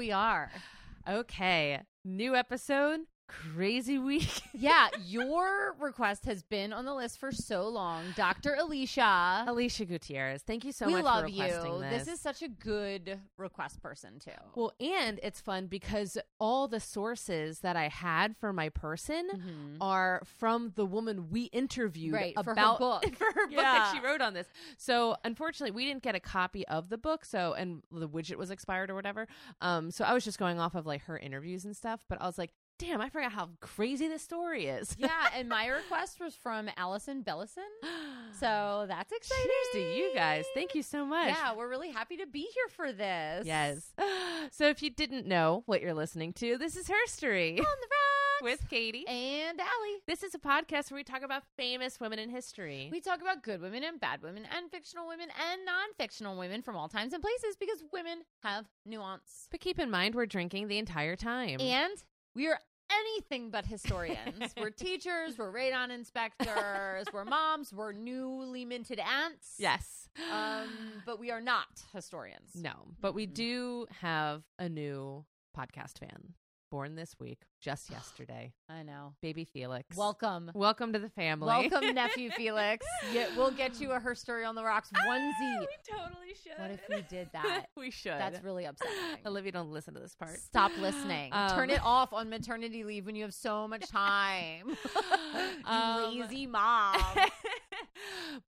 we are. Okay. New episode. Crazy week. Yeah, your request has been on the list for so long, Dr. Alicia. Alicia Gutierrez. Thank you so we much love for you. requesting This. this. is such a good request person too. well, and it's fun because all the sources that I had for my person Mhm. are from the woman we interviewed Right, for her about book. for her book that she wrote on this. So unfortunately, we didn't get a copy of the book. So and the widget was expired or whatever. Um, so I was just going off of like her interviews and stuff. But I was like, damn, I forgot how crazy this story is. yeah, and my request was from Allison Bellison. So that's exciting. Cheers to you guys. Thank you so much. Yeah, we're really happy to be here for this. Yes. So if you didn't know what you're listening to, this is Herstory On the rocks. with Katie. and Allie. This is a podcast where we talk about famous women in history. We talk about good women and bad women and fictional women and non-fictional women from all times and places because women have nuance. but keep in mind, we're drinking the entire time. And we are anything but historians. we're teachers, we're radon inspectors, we're moms, we're newly minted aunts. yes. Um, but we are not historians. no, but we do have a new podcast fan born this week, just yesterday. I know. Baby Felix. Welcome. Welcome to the family. Welcome, nephew Felix. Yeah, we'll get you a Her Story on the Rocks onesie. we totally should. What if we did that? we should. That's really upsetting. Olivia, don't listen to this part. Stop listening. Um, Turn it off on maternity leave when you have so much time. you Um, lazy mom.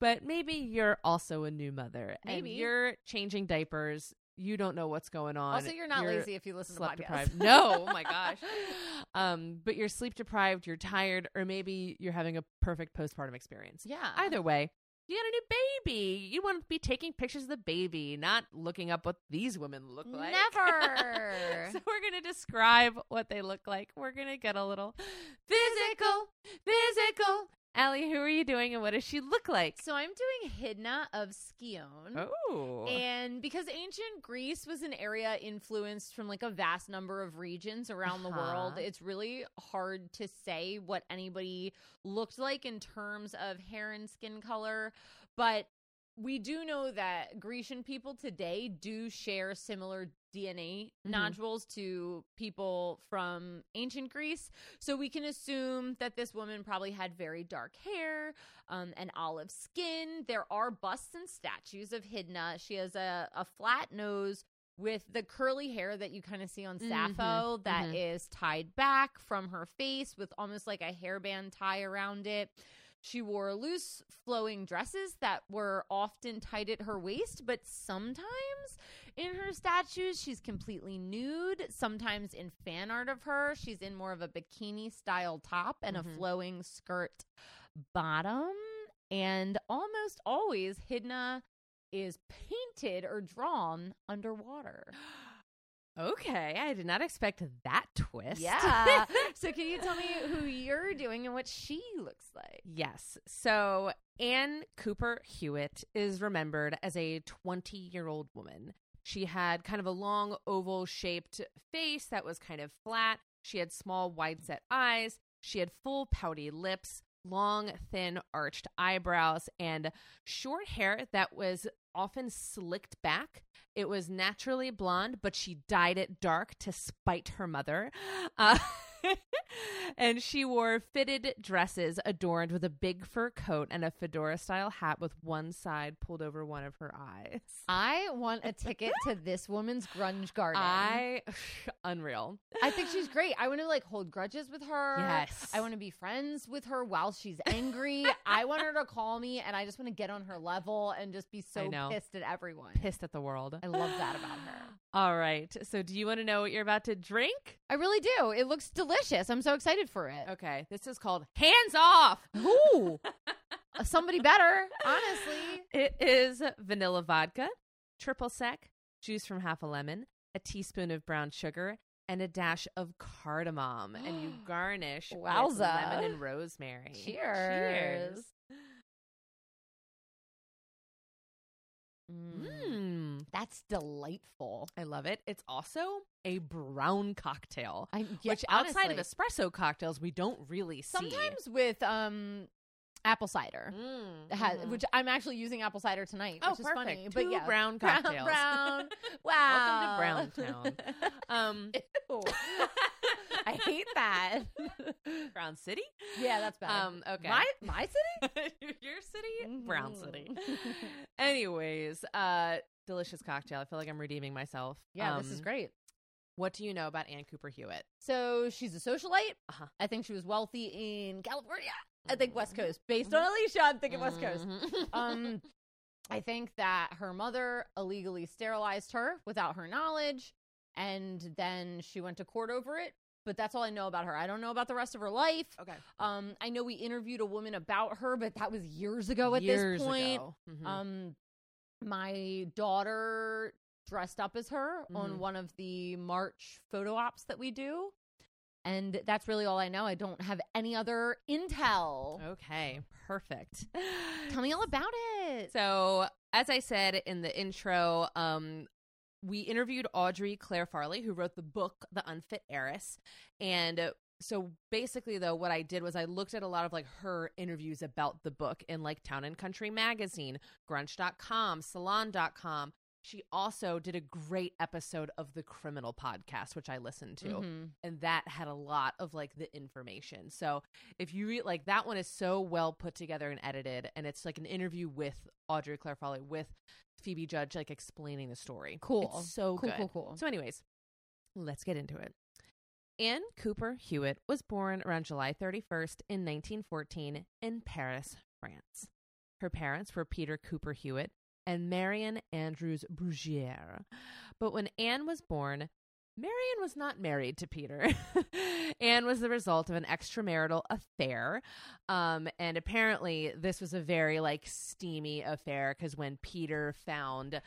but maybe you're also a new mother. Maybe. And you're changing diapers. You don't know what's going on. Also, you're not lazy if you listen to sleep podcasts. deprived. No, oh my gosh. Um, but you're sleep deprived, you're tired, or maybe you're having a perfect postpartum experience. yeah. Either way, you got a new baby. You want to be taking pictures of the baby, not looking up what these women look like. Never. so we're going to describe what they look like. We're going to get a little physical, physical. Allie, who are you doing and what does she look like? So I'm doing Hydna of Scione. Oh. And because ancient Greece was an area influenced from like a vast number of regions around the world, Uh-huh. it's really hard to say what anybody looked like in terms of hair and skin color. But we do know that Grecian people today do share similar DNA Mhm. nodules to people from ancient Greece. So we can assume that this woman probably had very dark hair um, and olive skin. There are busts and statues of Hydna. She has a, a flat nose with the curly hair that you kind of see on Mhm, Sappho that mhm. is tied back from her face with almost like a hairband tie around it. She wore loose flowing dresses that were often tied at her waist, but sometimes in her statues she's completely nude. Sometimes in fan art of her, she's in more of a bikini style top and Mhm. a flowing skirt bottom. And almost always Hydna is painted or drawn underwater. Okay, I did not expect that twist. Yeah. so can you tell me who you're doing and what she looks like? yes. So Anne Cooper Hewitt is remembered as a 20 year old woman. She had kind of a long oval shaped face that was kind of flat. She had small, wide set eyes. She had full, pouty lips, long, thin, arched eyebrows, and short hair that was often slicked back. It was naturally blonde, but she dyed it dark to spite her mother. Uh, and she wore fitted dresses adorned with a big fur coat and a fedora style hat with one side pulled over one of her eyes. I want a ticket to this woman's grunge garden. I unreal. I think she's great. I want to like hold grudges with her. Yes. I want to be friends with her while she's angry. I want her to call me and I just want to get on her level and just be so pissed at everyone. Pissed at the world. I love that about her. All right. So do you want to know what you're about to drink? I really do. It looks delicious. I'm so excited for it. Okay. This is called Hands Off. Ooh. Uh, somebody better, honestly. It is vanilla vodka, triple sec, juice from half a lemon, a teaspoon of brown sugar, and a dash of cardamom. and you garnish with lemon and rosemary. Cheers. Cheers. Mm. Mm, That's delightful. I love it. It's also a brown cocktail, I, yeah, which outside of espresso cocktails we don't really see. sometimes with um apple cider. Mm, Has, mhm. which I'm actually using apple cider tonight, Oh, which is perfect. funny. Two but yeah, brown Brown- cocktails. Brown. Wow. Welcome to Browntown. um, I hate that. Brown City. yeah, that's bad. Um, okay. My my city? Your city, Brown City. Anyways, uh, delicious cocktail. I feel like I'm redeeming myself. yeah, this is Um, great. What do you know about Ann Cooper Hewitt? So she's a socialite. Uh-huh. I think she was wealthy in California. I think West Coast. Based on Alicia, I'm thinking West Coast. Mhm. Um, I think that her mother illegally sterilized her without her knowledge, and then she went to court over it. But that's all I know about her. I don't know about the rest of her life. okay. Um, I know we interviewed a woman about her, but that was years ago at Years this point. ago. Mhm. Um, my daughter dressed up as her on one of the March photo ops that we do. And that's really all I know. I don't have any other intel. okay. Perfect. Tell me all about it. So, as I said in the intro, um, we interviewed Audrey Clare Farley, who wrote the book The Unfit Heiress. And uh, so basically, though, what I did was I looked at a lot of like her interviews about the book in like Town and Country Magazine, Grunge.com, Salon.com. She also did a great episode of the Criminal podcast, which I listened to Mhm. and that had a lot of like the information. So if you read like that one is so well put together and edited, and it's like an interview with Audrey Clare Farley with Phoebe Judge, like explaining the story. Cool. it's so Cool, good. cool, cool. So, anyways, let's get into it. Anne Cooper Hewitt was born around July 31st in 1914 in Paris, France. Her parents were Peter Cooper Hewitt and Marion Andrews Brugiere. But when Anne was born, Marion was not married to Peter. Anne was the result of an extramarital affair. Um, and apparently, this was a very like steamy affair because when Peter found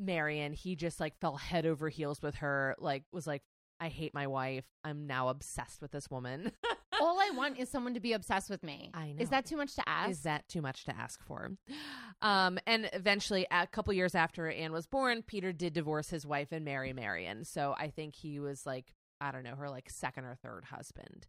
Marion, he just like fell head over heels with her, like, was like, I hate my wife. I'm now obsessed with this woman. all I want is someone to be obsessed with me. I know. Is that too much to ask? Is that too much to ask for? Um, and eventually, a couple years after Anne was born, Peter did divorce his wife and marry Marion. So I think he was like, I don't know, her like second or third husband.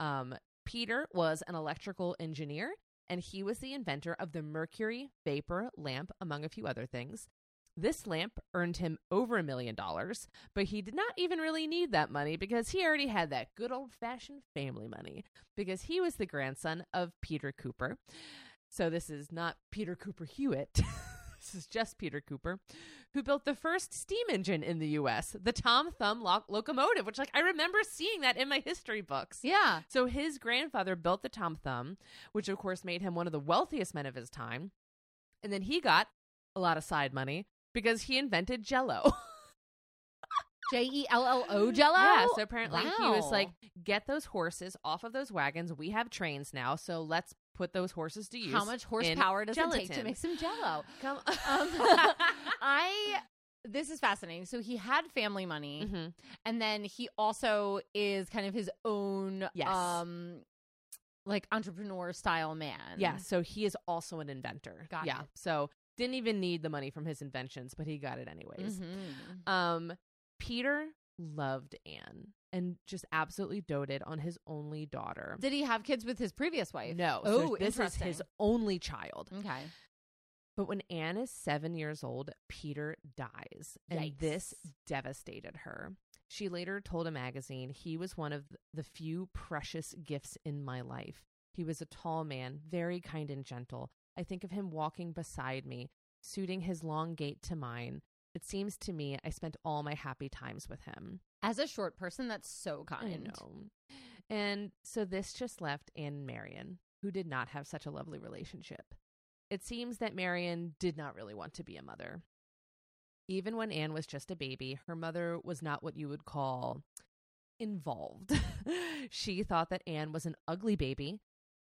Um, Peter was an electrical engineer, and he was the inventor of the mercury vapor lamp, among a few other things. This lamp earned him over a million dollars, but he did not even really need that money because he already had that good old fashioned family money because he was the grandson of Peter Cooper. So this is not Peter Cooper Hewitt. this is just Peter Cooper, who built the first steam engine in the U.S., the Tom Thumb lo- locomotive, which like I remember seeing that in my history books. yeah. So his grandfather built the Tom Thumb, which of course made him one of the wealthiest men of his time. And then he got a lot of side money because he invented Jello. J E L L O Jello. Yeah, so apparently he was like, "Get those horses off of those wagons. We have trains now, so let's put those horses to use." How much horsepower does it take to make some Jello? Come Um, I. This is fascinating. So he had family money, Mhm. and then he also is kind of his own, Yes. um, like entrepreneur style man. Yeah, so he is also an inventor. Got yeah, it. so didn't even need the money from his inventions, but he got it anyways. Mhm. Um, Peter loved Anne and just absolutely doted on his only daughter. Did he have kids with his previous wife? No, Oh, so this is his only child. Okay. But when Anne is seven years old, Peter dies, and this devastated her. She later told a magazine, He was one of the few precious gifts in my life. He was a tall man, very kind and gentle. I think of him walking beside me, suiting his long gait to mine. It seems to me I spent all my happy times with him. As a short person, that's so I kind. know. And so this just left Anne and Marion, who did not have such a lovely relationship. It seems that Marion did not really want to be a mother. Even when Anne was just a baby, her mother was not what you would call involved. she thought that Anne was an ugly baby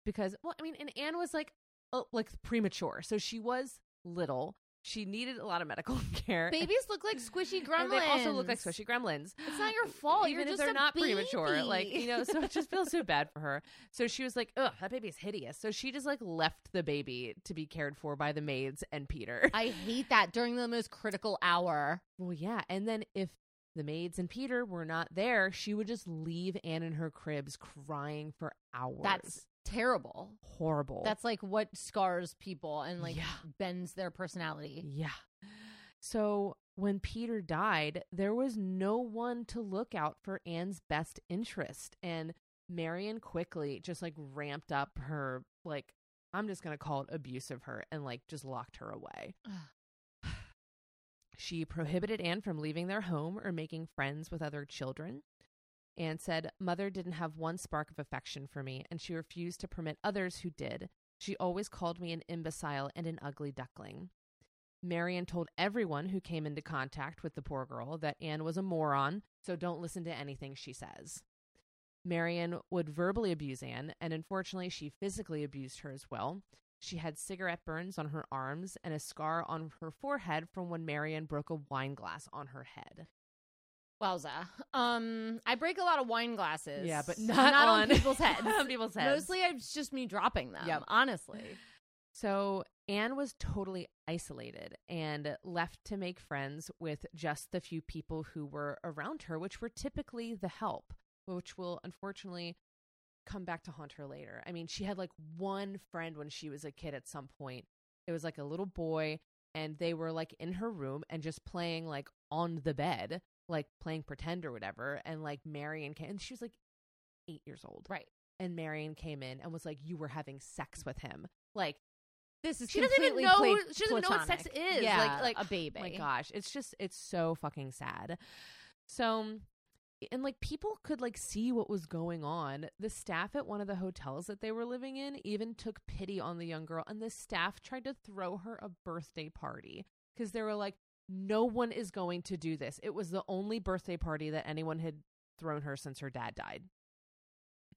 because, well, I mean, and Anne was like, Oh, like premature, so she was little. She needed a lot of medical care. Babies look like squishy gremlins. And they also look like squishy gremlins. It's not your fault. Even You're if they're not premature. Like, you know, so it just feels so bad for her. So she was like, ugh, that baby is hideous. So she just like left the baby to be cared for by the maids and Peter. I hate that during the most critical hour. well, yeah. And then if the maids and Peter were not there, she would just leave Anne in her cribs crying for hours. That's terrible. Horrible. That's like what scars people and like Yeah. bends their personality. Yeah. So when Peter died, there was no one to look out for Anne's best interest. And Marion quickly just like ramped up her, like, I'm just going to call it abuse of her and like just locked her away. She prohibited Anne from leaving their home or making friends with other children. Anne said, Mother didn't have one spark of affection for me, and she refused to permit others who did. She always called me an imbecile and an ugly duckling. Marion told everyone who came into contact with the poor girl that Anne was a moron, so don't listen to anything she says. Marion would verbally abuse Anne, and unfortunately, she physically abused her as well. She had cigarette burns on her arms and a scar on her forehead from when Marion broke a wine glass on her head. Wowza. Um, I break a lot of wine glasses. Yeah, but not on, on- people's heads. on people's heads. Mostly, it's just me dropping them. Yep. Honestly. So Anne was totally isolated and left to make friends with just the few people who were around her, which were typically the help, which will unfortunately come back to haunt her later. I mean, she had like one friend when she was a kid at some point. It was like a little boy, and they were like in her room and just playing like on the bed, like playing pretend or whatever. And like Marion came, and she was like eight years old. Right. And Marion came in and was like, You were having sex with him. Like, This is she doesn't even know pla- she doesn't even know what sex is. Yeah, like like a baby. Oh my gosh, it's just it's so fucking sad. So and like people could like see what was going on. The staff at one of the hotels that they were living in even took pity on the young girl and the staff tried to throw her a birthday party because they were like no one is going to do this. It was the only birthday party that anyone had thrown her since her dad died.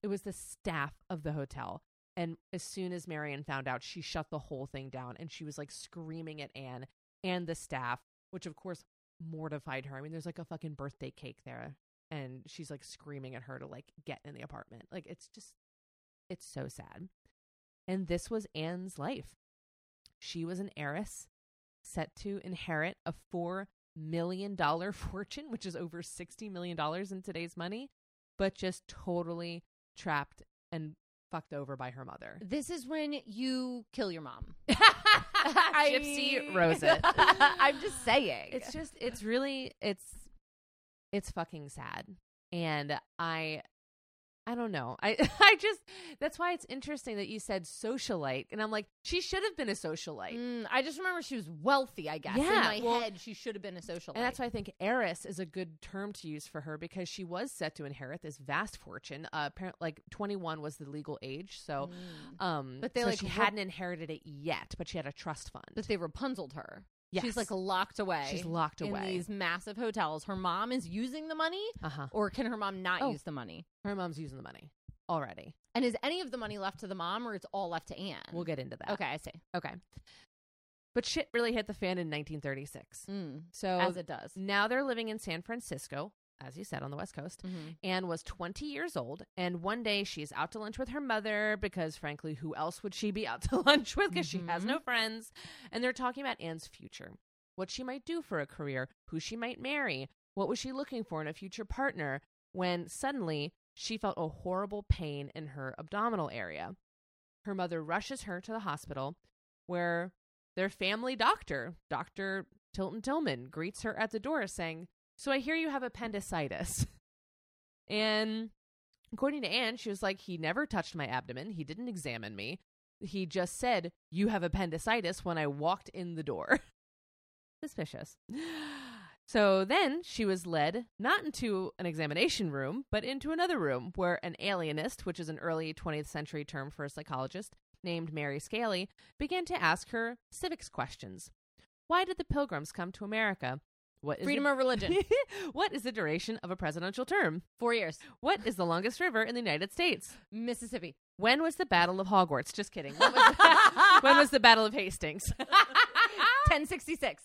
It was the staff of the hotel. And as soon as Marion found out, she shut the whole thing down and she was like screaming at Anne and the staff, which of course mortified her. I mean, there's like a fucking birthday cake there and she's like screaming at her to like get in the apartment. Like it's just it's so sad. And this was Anne's life. She was an heiress set to inherit a 4 million dollar fortune, which is over 60 million dollars in today's money, but just totally trapped and fucked over by her mother. This is when you kill your mom. Gypsy Rose. I'm just saying. it's just it's really it's it's fucking sad and i i don't know i i just that's why it's interesting that you said socialite and i'm like she should have been a socialite Mm, I just remember she was wealthy. I guess Yeah, in my well- head she should have been a social. and that's why I think heiress is a good term to use for her because she was set to inherit this vast fortune. Uh, apparently, like twenty one was the legal age, so um, But they, so like, she hadn't inherited it yet, but she had a trust fund. But they Rapunzeled her. Yes. She's like locked away. She's locked in away. these massive hotels. Her mom is using the money, uh huh. or can her mom not Oh. use the money? Her mom's using the money already. And is any of the money left to the mom, or it's all left to Anne? We'll get into that. Okay, I see. Okay. But shit really hit the fan in 1936. Mm, So as it does. now they're living in San Francisco, as you said, on the West Coast. Mhm. Anne was 20 years old, and one day she's out to lunch with her mother because, frankly, who else would she be out to lunch with? Because she has no friends. And they're talking about Anne's future what she might do for a career, who she might marry, what was she looking for in a future partner, when suddenly she felt a horrible pain in her abdominal area. Her mother rushes her to the hospital where their family doctor, Dr. Tilton Tillman, greets her at the door saying, So I hear you have appendicitis. And according to Anne, she was like, He never touched my abdomen. He didn't examine me. He just said, You have appendicitis when I walked in the door. Suspicious. So then she was led not into an examination room, but into another room where an alienist, which is an early 20th century term for a psychologist named Mary Scaley, began to ask her civics questions. Why did the pilgrims come to America? What is Freedom the- of religion. what is the duration of a presidential term? Four years. What is the longest river in the United States? Mississippi. When was the Battle of Hogwarts? Just kidding. When was, when was the Battle of Hastings? 1066.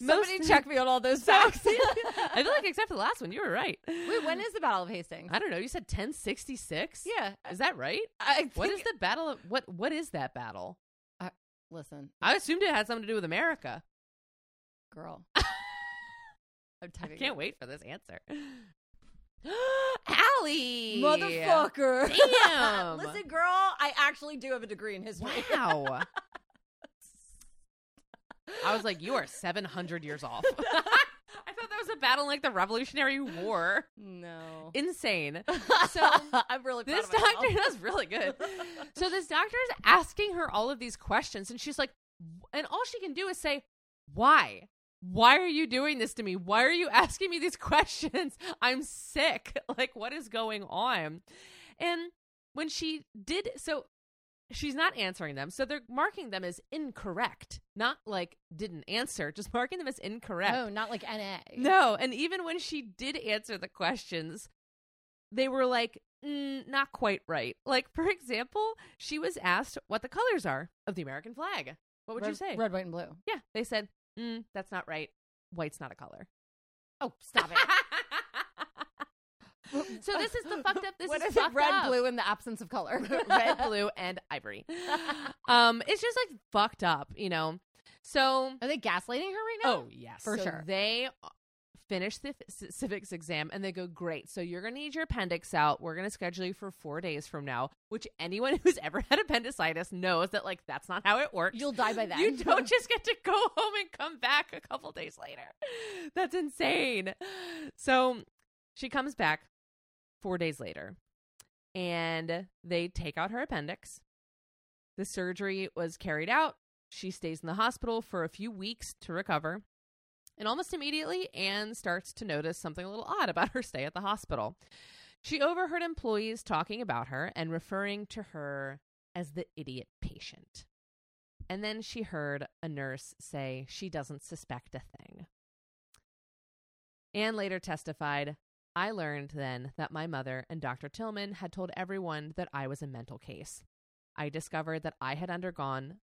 Somebody Most- check me on all those facts. I feel like except for the last one, you were right. Wait, when is the Battle of Hastings? I don't know. You said 1066. Yeah. is that right? What is the battle? Of, what What is that battle? Listen, I assumed it had something to do with America. Girl. I'm I can't wait for this answer. Allie, Motherfucker. Damn. Listen, girl, I actually do have a degree in history. Wow. I was like, you are 700 years off. I thought that was a battle like the Revolutionary War. no. Insane. So I'm really proud this doctor that's really good. So this doctor is asking her all of these questions, and she's like, and all she can do is say, "Why? Why are you doing this to me? Why are you asking me these questions? I'm sick. Like, what is going on?" And when she did, so she's not answering them, so they're marking them as incorrect, not like didn't answer, just marking them as incorrect. Oh, not like NA. No, and even when she did answer the questions, they were like, mm, not quite right. Like, for example, she was asked what the colors are of the American flag. What would red, you say? Red, white, and blue. Yeah, they said, mm, that's not right. White's not a color. Oh, stop it. so this is the fucked up. This What is, is it? Red, up. blue, in the absence of color. red, blue, and ivory. Um, it's just like fucked up, you know. So Are they gaslighting her right now? Oh yes, For So sure. They finish the civics exam and they go, "Great, so you're gonna need your appendix out. We're gonna schedule you for four days from now." Which anyone who's ever had appendicitis knows that like that's not how it works. You'll die by that. You don't just get to go home and come back a couple days later. That's insane. So she comes back four days later and they take out her appendix. The surgery was carried out. She stays in the hospital for a few weeks to recover. And almost immediately, Anne starts to notice something a little odd about her stay at the hospital. She overheard employees talking about her and referring to her as the idiot patient. And then she heard a nurse say she doesn't suspect a thing. Anne later testified I learned then that my mother and Dr. Tillman had told everyone that I was a mental case. I discovered that I had undergone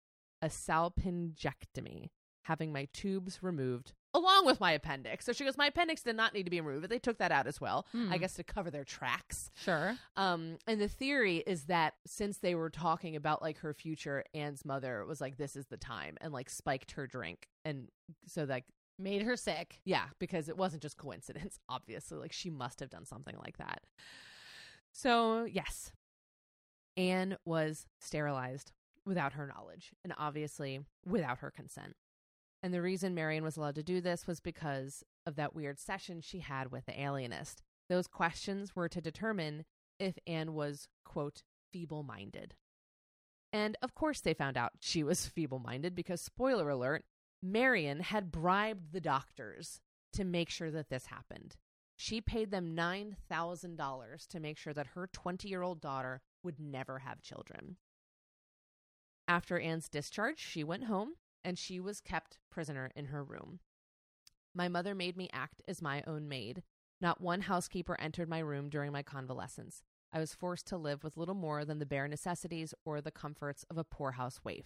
a salpingectomy, having my tubes removed along with my appendix. So she goes, My appendix did not need to be removed, but they took that out as well, Hmm. I guess to cover their tracks. Sure. Um, and the theory is that since they were talking about like her future, Anne's mother was like, "This is the time," and like spiked her drink, and so like Made her sick. yeah, because it wasn't just coincidence. Obviously, like she must have done something like that. So yes, Anne was sterilized without her knowledge, and obviously without her consent. And the reason Marion was allowed to do this was because of that weird session she had with the alienist. Those questions were to determine if Anne was, quote, feeble minded. And of course, they found out she was feeble minded because, spoiler alert, Marion had bribed the doctors to make sure that this happened. She paid them $9,000 to make sure that her 20 year old daughter would never have children. After Anne's discharge, she went home and she was kept prisoner in her room. My mother made me act as my own maid. Not one housekeeper entered my room during my convalescence. I was forced to live with little more than the bare necessities or the comforts of a poorhouse waif.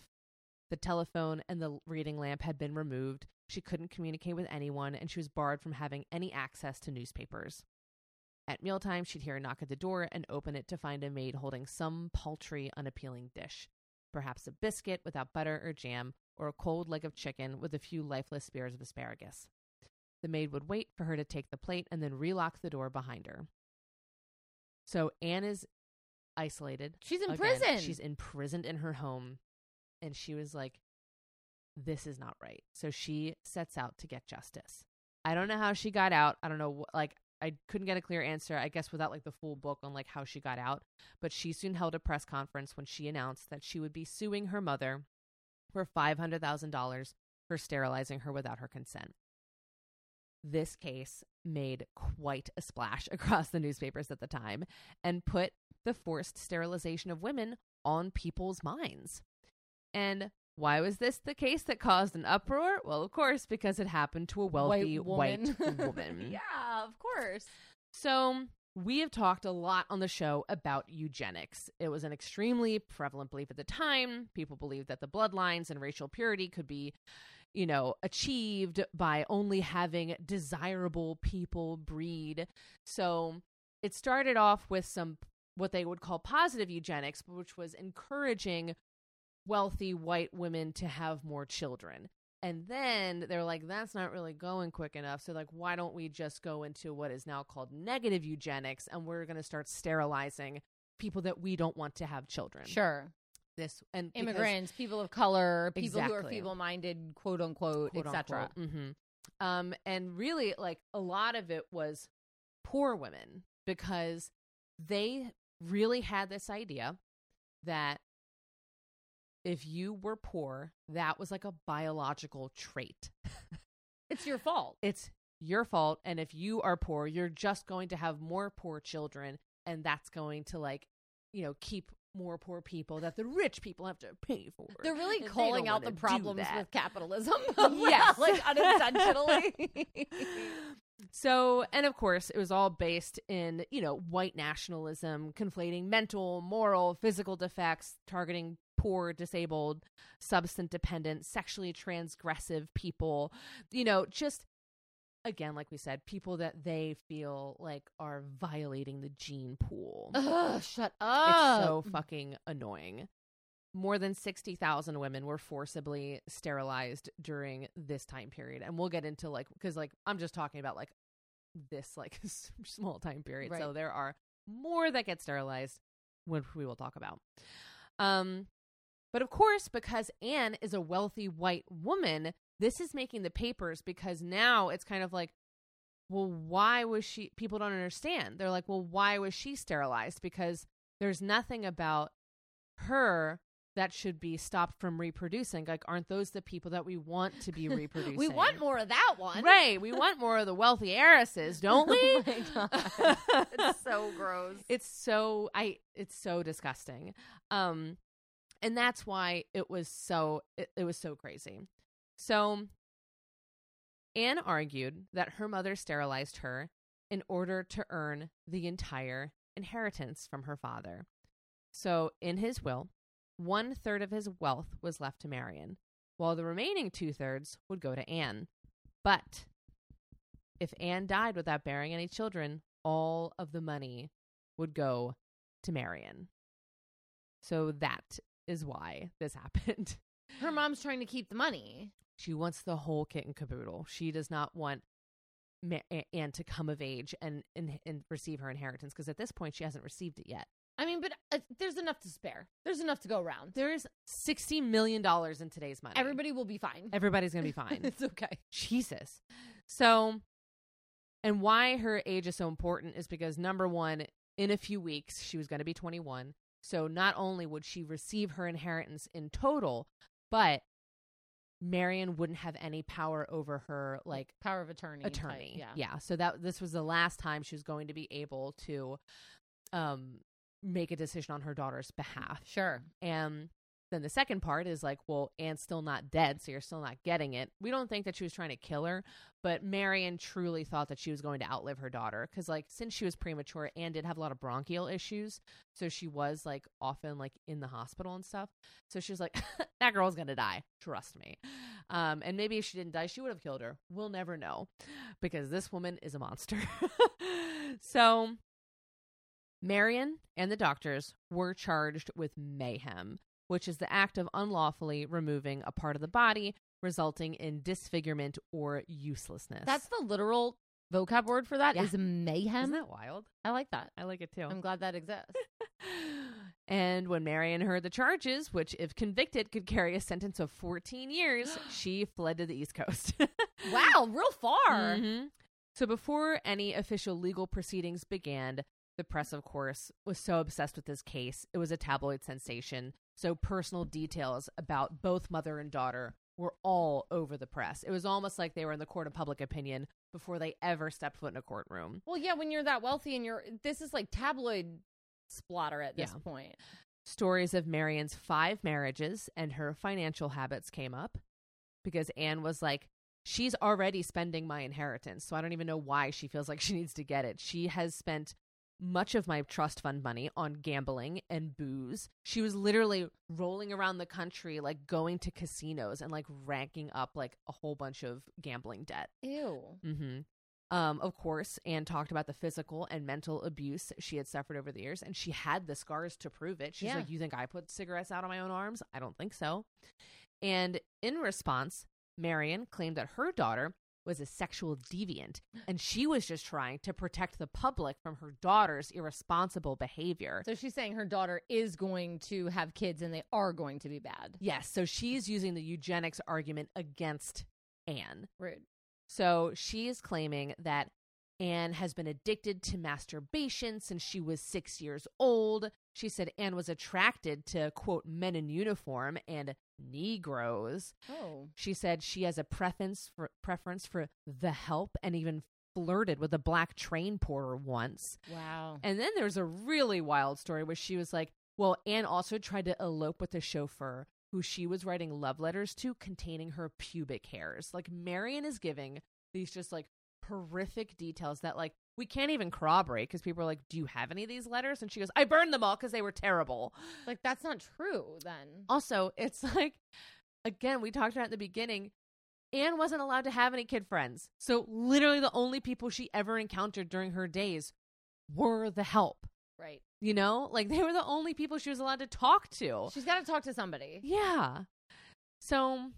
The telephone and the reading lamp had been removed. She couldn't communicate with anyone, and she was barred from having any access to newspapers. At mealtime, she'd hear a knock at the door and open it to find a maid holding some paltry, unappealing dish. Perhaps a biscuit without butter or jam, or a cold leg of chicken with a few lifeless spears of asparagus. The maid would wait for her to take the plate and then relock the door behind her. So Anne is isolated. She's in again. prison. She's imprisoned in her home. And she was like, this is not right. So she sets out to get justice. I don't know how she got out. I don't know. Like, I couldn't get a clear answer, I guess, without like the full book on like how she got out. But she soon held a press conference when she announced that she would be suing her mother for $500,000 for sterilizing her without her consent. This case made quite a splash across the newspapers at the time and put the forced sterilization of women on people's minds. And why was this the case that caused an uproar? Well, of course, because it happened to a wealthy White white woman. woman. yeah, of course. So, we have talked a lot on the show about eugenics. It was an extremely prevalent belief at the time. People believed that the bloodlines and racial purity could be, you know, achieved by only having desirable people breed. So, it started off with some what they would call positive eugenics, which was encouraging wealthy white women to have more children. And then they're like, that's not really going quick enough. So, like, why don't we just go into what is now called negative eugenics and we're going to start sterilizing people that we don't want to have children? Sure. This and because- Immigrants, people of color, people who are feeble minded, quote unquote, etc. Mhm. Um, and really, like a lot of it was poor women because they really had this idea that if you were poor, that was like a biological trait. It's your fault. It's your fault. And if you are poor, you're just going to have more poor children. And that's going to, like, you know, keep more poor people that the rich people have to pay for. They're really And calling out the problems with capitalism. Yes. like unintentionally. so, and of course, it was all based in, you know, white nationalism, conflating mental, moral, physical defects, targeting poor, disabled, substance dependent, sexually transgressive people, you know, just again, like we said, people that they feel like are violating the gene pool. Ugh, shut up. It's so fucking annoying. More than 60,000 women were forcibly sterilized during this time period. And we'll get into like, because like, I'm just talking about like this like small time period. So there are more that get sterilized, which we will talk about. Um, but of course, because Anne is a wealthy white woman, this is making the papers because now it's kind of like, well, why was she? People don't understand. They're like, well, why was she sterilized? Because there's nothing about her that should be stopped from reproducing. Like, aren't those the people that we want to be reproducing? we want more of that one. Right. We want more of the wealthy heiresses, don't we? Oh my God. It's so gross. It's so I it's so disgusting. Um and that's why it was so it, it was so crazy. So Anne argued that her mother sterilized her in order to earn the entire inheritance from her father. So in his will, one third of his wealth was left to Marion, while the remaining two thirds would go to Anne. But if Anne died without bearing any children, all of the money would go to Marion. So that is why this happened. Her mom's trying to keep the money. She wants the whole kit and caboodle. She does not want Ma- Anne to come of age and, and, and receive her inheritance because at this point she hasn't received it yet. I mean, but uh, there's enough to spare. There's enough to go around. There's $60 million in today's money. Everybody will be fine. Everybody's going to be fine. it's okay. Jesus. So, and why her age is so important is because number one, in a few weeks, she was going to be 21. So, not only would she receive her inheritance in total, but Marion wouldn't have any power over her, like, Power of attorney. type, attorney. yeah. Yeah. So, that this was the last time she was going to be able to um, make a decision on her daughter's behalf. Sure. And then the second part is like, well, Anne's still not dead, so you're still not getting it. We don't think that she was trying to kill her, but Marion truly thought that she was going to outlive her daughter because, like, since she was premature, Anne did have a lot of bronchial issues, so she was like often like in the hospital and stuff. So she was like, that girl's gonna die, trust me. Um, and maybe if she didn't die, she would have killed her. We'll never know because this woman is a monster. so Marion and the doctors were charged with mayhem, which is the act of unlawfully removing a part of the body, resulting in disfigurement or uselessness. That's the literal vocab word for that Yeah. is mayhem. Isn't that wild? I like that. I like it too. I'm glad that exists. and when Marion heard the charges, which, if convicted, could carry a sentence of 14 years, she fled to the East Coast. wow, real far. Mhm. So before any official legal proceedings began, the press, of course, was so obsessed with this case. It was a tabloid sensation. So personal details about both mother and daughter were all over the press. It was almost like they were in the court of public opinion before they ever stepped foot in a courtroom. Well, yeah, when you're that wealthy and you're this is like tabloid splatter at this Yeah. point. Stories of Marion's five marriages and her financial habits came up because Anne was like, she's already spending my inheritance. So I don't even know why she feels like she needs to get it. She has spent much of my trust fund money on gambling and booze. She was literally rolling around the country, like going to casinos and like ranking up like a whole bunch of gambling debt. Ew. Mm-hmm. Um, of course, Anne talked about the physical and mental abuse she had suffered over the years, and she had the scars to prove it. She's Yeah. like, You think I put cigarettes out on my own arms? I don't think so. And in response, Marion claimed that her daughter was a sexual deviant and she was just trying to protect the public from her daughter's irresponsible behavior. So she's saying her daughter is going to have kids and they are going to be bad. Yes, so she's using the eugenics argument against Anne. Rude. So she is claiming that Anne has been addicted to masturbation since she was six years old. She said Anne was attracted to, quote, men in uniform and Negroes. Oh. She said she has a preference for preference for the help and even flirted with a black train porter once. Wow. And then there's a really wild story where she was like, well, Anne also tried to elope with a chauffeur who she was writing love letters to containing her pubic hairs. Like Marion is giving these just like horrific details that like we can't even corroborate because people are like, "Do you have any of these letters?" And she goes, "I burned them all because they were terrible." Like that's not true then. Also, it's like again, we talked about at the beginning. Anne wasn't allowed to have any kid friends. So literally the only people she ever encountered during her days were the help. Right. You know? Like they were the only people she was allowed to talk to. She's got to talk to somebody. Yeah. So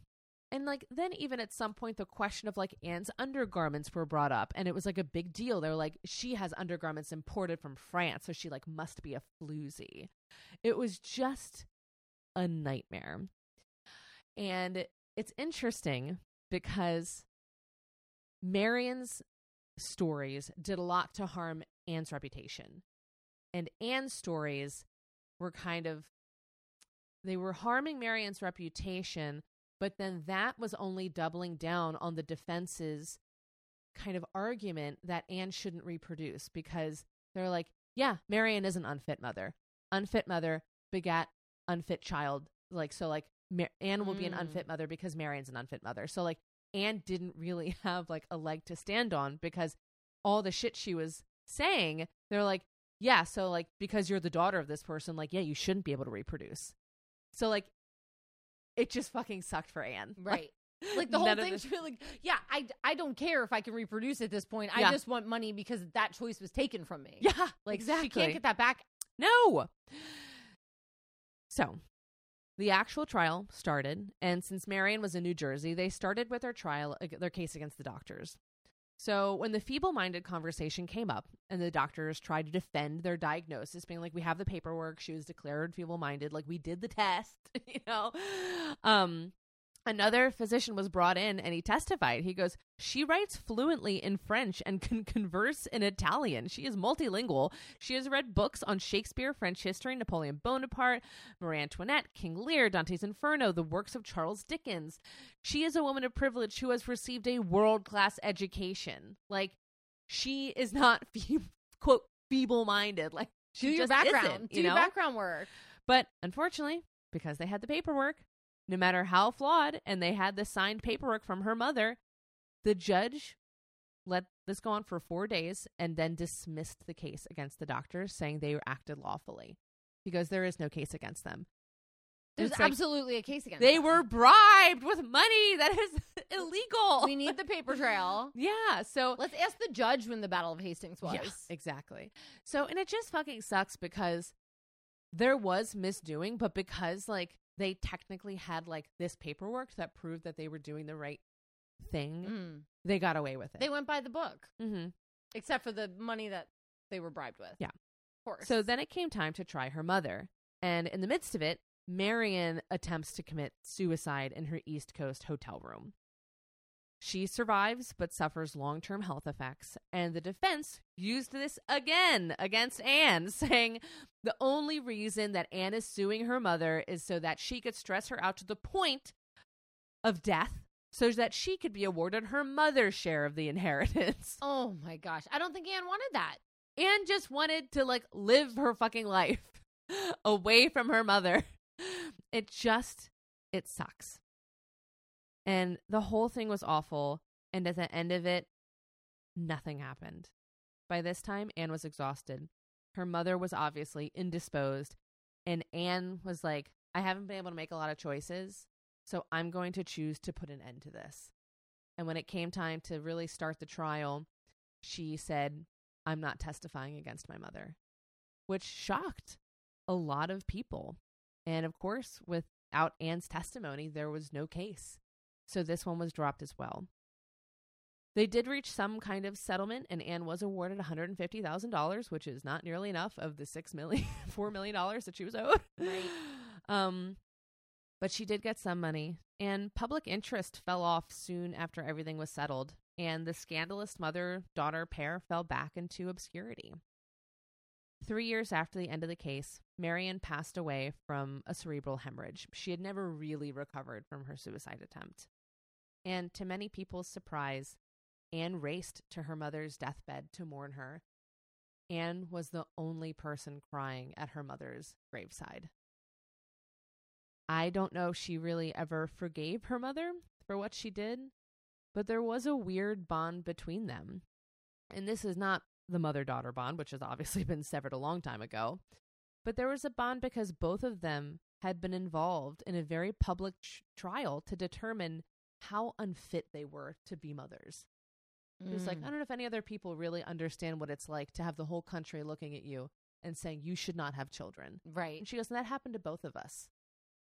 and like then even at some point the question of like Anne's undergarments were brought up and it was like a big deal. They were like, she has undergarments imported from France, so she like must be a floozy. It was just a nightmare. And it's interesting because Marion's stories did a lot to harm Anne's reputation. And Anne's stories were kind of they were harming Marion's reputation, but then that was only doubling down on the defense's kind of argument that Anne shouldn't reproduce because they're like, yeah, Marion is an unfit mother. Unfit mother begat unfit child. Like, so, like, Mar- Anne will be an Mm. unfit mother because Marion's an unfit mother. So, like, Anne didn't really have like a leg to stand on because all the shit she was saying, they're like, yeah, so like because you're the daughter of this person, like, yeah, you shouldn't be able to reproduce. So like it just fucking sucked for Anne. Right. Like the whole thing's really, yeah. I, I don't care if I can reproduce at this point. I Yeah. just want money because that choice was taken from me. Yeah, like exactly. she can't get that back. No. So, the actual trial started, and since Marion was in New Jersey, they started with their trial, their case against the doctors. So, when the feeble minded conversation came up and the doctors tried to defend their diagnosis, being like, we have the paperwork, she was declared feeble minded, like we did the test, you know, um, another physician was brought in and he testified. He goes, She writes fluently in French and can converse in Italian. She is multilingual. She has read books on Shakespeare, French history, Napoleon Bonaparte, Marie Antoinette, King Lear, Dante's Inferno, the works of Charles Dickens. She is a woman of privilege who has received a world class education. Like, she is not, fe- quote, feeble minded. Like, she Do your background. isn't, Do you your background work. But unfortunately, because they had the paperwork, no matter how flawed, and they had the signed paperwork from her mother, the judge let this go on for four days and then dismissed the case against the doctors, saying they acted lawfully because there is no case against them. There's like, absolutely a case against them. they them. were bribed with money that is illegal. We need the paper trail. yeah. So Let's ask the judge when the Battle of Hastings was. Yeah, exactly. So, and it just fucking sucks because there was misdoing, but because like they technically had like this paperwork that proved that they were doing the right thing, Mm. they got away with it. They went by the book, mm-hmm. except for the money that they were bribed with. Yeah. Of course. So then it came time to try her mother. And in the midst of it, Marion attempts to commit suicide in her East Coast hotel room. She survives but suffers long term health effects. And the defense used this again against Anne, saying the only reason that Anne is suing her mother is so that she could stress her out to the point of death so that she could be awarded her mother's share of the inheritance. Oh my gosh. I don't think Anne wanted that. Anne just wanted to like live her fucking life away from her mother. It just it sucks. And the whole thing was awful and at the end of it nothing happened. By this time Anne was exhausted. Her mother was obviously indisposed and Anne was like I haven't been able to make a lot of choices, so I'm going to choose to put an end to this. And when it came time to really start the trial, she said, I'm not testifying against my mother, which shocked a lot of people. And of course, without Anne's testimony, there was no case. So this one was dropped as well. They did reach some kind of settlement, and Anne was awarded $150,000, which is not nearly enough of the $6 million, $4 million that she was owed. Right. Um, but she did get some money, and public interest fell off soon after everything was settled, and the scandalous mother daughter pair fell back into obscurity. Three years after the end of the case, Marion passed away from a cerebral hemorrhage. She had never really recovered from her suicide attempt. And to many people's surprise, Ann raced to her mother's deathbed to mourn her. Ann was the only person crying at her mother's graveside. I don't know if she really ever forgave her mother for what she did, but there was a weird bond between them. And this is not the mother daughter bond, which has obviously been severed a long time ago, but there was a bond because both of them had been involved in a very public tr- trial to determine how unfit they were to be mothers. It was like, Mm. I don't know if any other people really understand what it's like to have the whole country looking at you and saying you should not have children. right. And she goes, and that happened to both of us.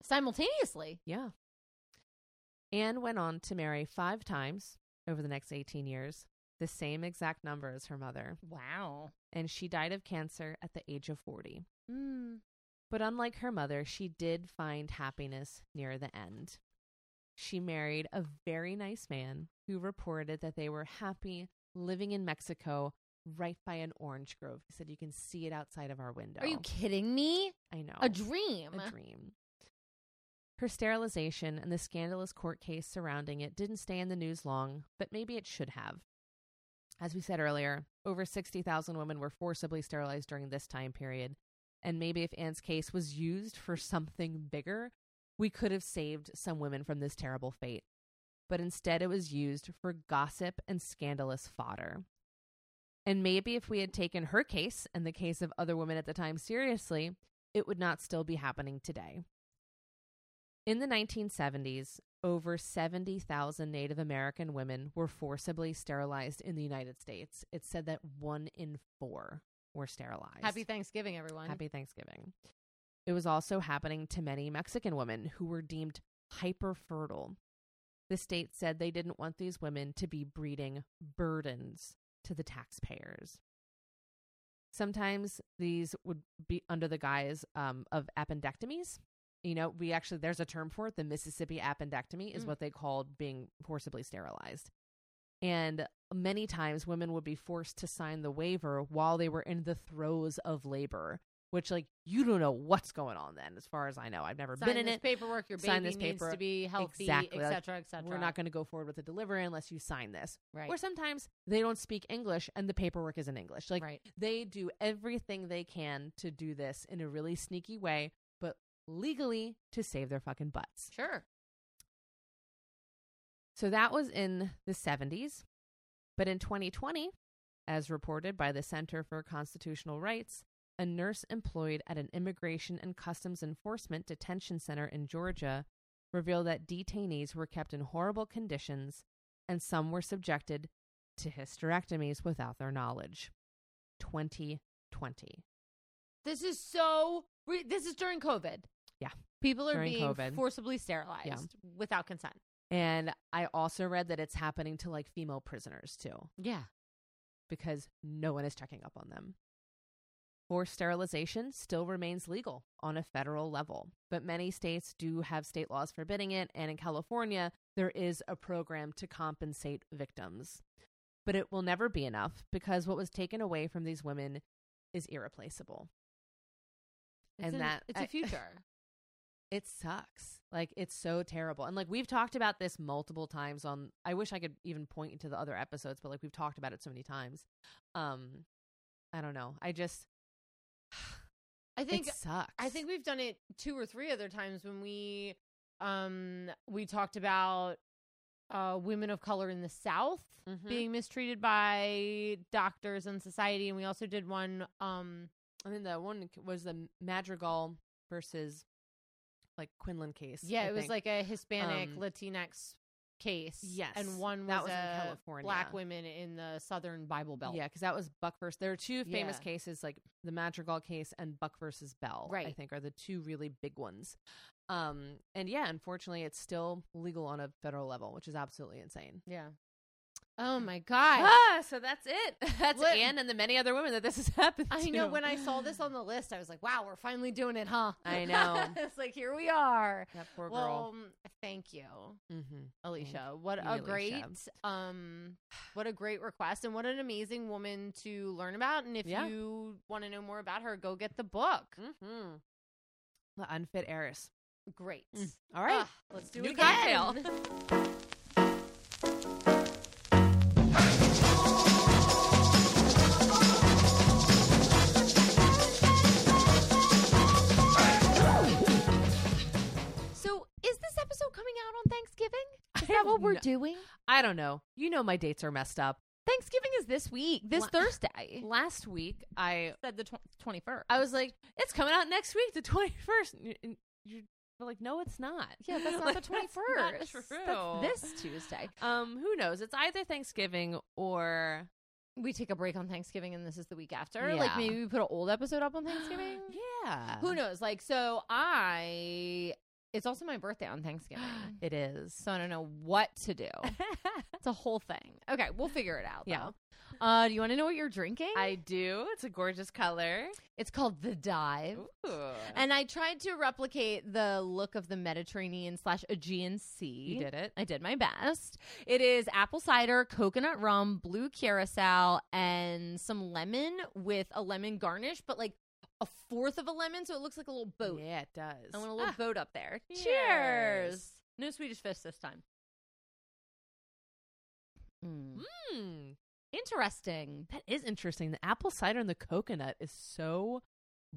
Simultaneously. Yeah. Ann went on to marry five times over the next 18 years, the same exact number as her mother, Wow. and she died of cancer at the age of 40. Mm. But unlike her mother, she did find happiness near the end. She married a very nice man who reported that they were happy living in Mexico right by an orange grove. He said, You can see it outside of our window. Are you kidding me? I know. A dream. a dream. Her sterilization and the scandalous court case surrounding it didn't stay in the news long, but maybe it should have. As we said earlier, over 60,000 women were forcibly sterilized during this time period, and maybe if Ann's case was used for something bigger, we could have saved some women from this terrible fate. But instead, it was used for gossip and scandalous fodder. And maybe if we had taken her case and the case of other women at the time seriously, it would not still be happening today. In the 1970s, over 70,000 Native American women were forcibly sterilized in the United States. It said that one in four were sterilized. Happy Thanksgiving, everyone. Happy Thanksgiving. It was also happening to many Mexican women who were deemed hyper fertile. The state said they didn't want these women to be breeding burdens to the taxpayers. Sometimes these would be under the guise um, of appendectomies. You know, we actually, there's a term for it. The Mississippi appendectomy is Mm. what they called being forcibly sterilized. And many times women would be forced to sign the waiver while they were in the throes of labor, which, like, you don't know what's going on then, as far as I know. I've never Sign been in it. paperwork. Your Sign baby this needs paper. to be healthy, Exactly. Like, etc., etc. We're not going to go forward with the delivery unless you sign this. right. Or sometimes they don't speak English and the paperwork is in English. Like, right. they do everything they can to do this in a really sneaky way, but legally to save their fucking butts. Sure. So that was in the 70s. But in 2020, as reported by the Center for Constitutional Rights, a nurse employed at an Immigration and Customs Enforcement detention center in Georgia revealed that detainees were kept in horrible conditions and some were subjected to hysterectomies without their knowledge. 2020. This is so. Re- this is during COVID. Yeah. People are During being COVID. forcibly sterilized without consent. And I also read that it's happening to like female prisoners too. Yeah. because no one is checking up on them. Forced sterilization still remains legal on a federal level, but many states do have state laws forbidding it, and in California, there is a program to compensate victims. But it will never be enough because what was taken away from these women is irreplaceable. It's And an- that- it's I- a future. It sucks. Like it's so terrible. And like we've talked about this multiple times on I wish I could even point to the other episodes, but like we've talked about it so many times. Um I don't know. I just I think it sucks. I think we've done it two or three other times when we um we talked about uh women of color in the South Mhm. being mistreated by doctors and society and we also did one um I mean the one was the Madrigal versus like Quilligan case. yeah, I it was like a Hispanic Um, Latinx case. Yes, And one was, that was in California. black women in the southern Bible Belt. Yeah, because that was Buck versus. There are two famous Yeah. cases, like the Madrigal case and Buck versus Bell. right? I Right. think are the two really big ones. Um, and yeah, unfortunately, it's still legal on a federal level, which is absolutely insane. Yeah. Oh my god. Ah, so that's it. That's What- Ann and the many other women that this has happened. To. I know when I saw this on the list, I was like, wow, we're finally doing it, huh? I know. it's like, here we are. that poor girl. Well, um, thank you, mm-hmm. Alicia. What you, a Alicia. great um what a great request and what an amazing woman to learn about. And if Yeah. you want to know more about her, go get the book. Mm-hmm. The unfit heiress. Great. Mm. All right. Ah, let's do New it again. Out on Thanksgiving? Is I that have what we're no- doing? I don't know. You know my dates are messed up. Thanksgiving is this week, this La- Thursday. Last week, I Said the twenty first. I was like, it's coming out next week, the twenty first. You're like, no, it's not. Yeah, that's not Like, the twenty first. that's not true. That's this Tuesday. Um, who knows? It's either Thanksgiving or We take a break on Thanksgiving, and this is the week after. Like maybe we put an old episode up on Thanksgiving. yeah. Who knows? Like, so I. It's also my birthday on Thanksgiving, It is. so I don't know what to do. It's a whole thing. Okay, we'll figure it out. Yeah. though. Uh, do you want to know what you're drinking? I do. It's a gorgeous color. it's called the Dive. Ooh. And I tried to replicate the look of the Mediterranean slash Aegean Sea. you did it. I did my best. It is apple cider, coconut rum, blue curacao, and some lemon with a lemon garnish, but like a fourth of a lemon, so it looks like a little boat. Yeah, it does. I want a little Ah, boat up there. Cheers. Cheers. No Swedish fish this time. Mm. mm, Interesting. that is interesting. The apple cider and the coconut is so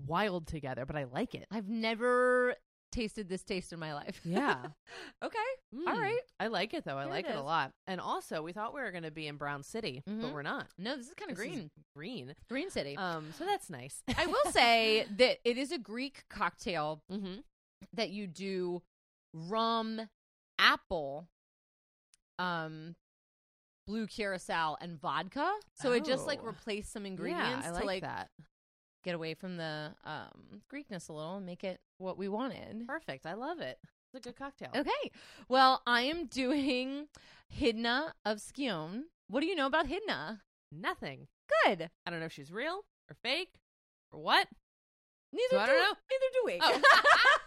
wild together, but I like it. I've never tasted this taste in my life. Yeah. okay. Mm. All right. I like it though. I Here like it it, a lot. And also, we thought we were going to be in Brown City, Mhm. but we're not. No, this is kind of This is green. Green. Green City. Um, so that's nice. I will say that it is a Greek cocktail mm-hmm. that you do rum, apple, um, blue curacao, and vodka. So it just like Oh. replaced some ingredients yeah, I like to like that. Get away from the um Greekness a little and make it what we wanted. Perfect. I love it. It's a good cocktail. Okay. Well, I am doing Hydna of Scione. What do you know about Hydna? Nothing. Good. I don't know if she's real or fake or what. Neither So I do don't know. Neither do we. Oh.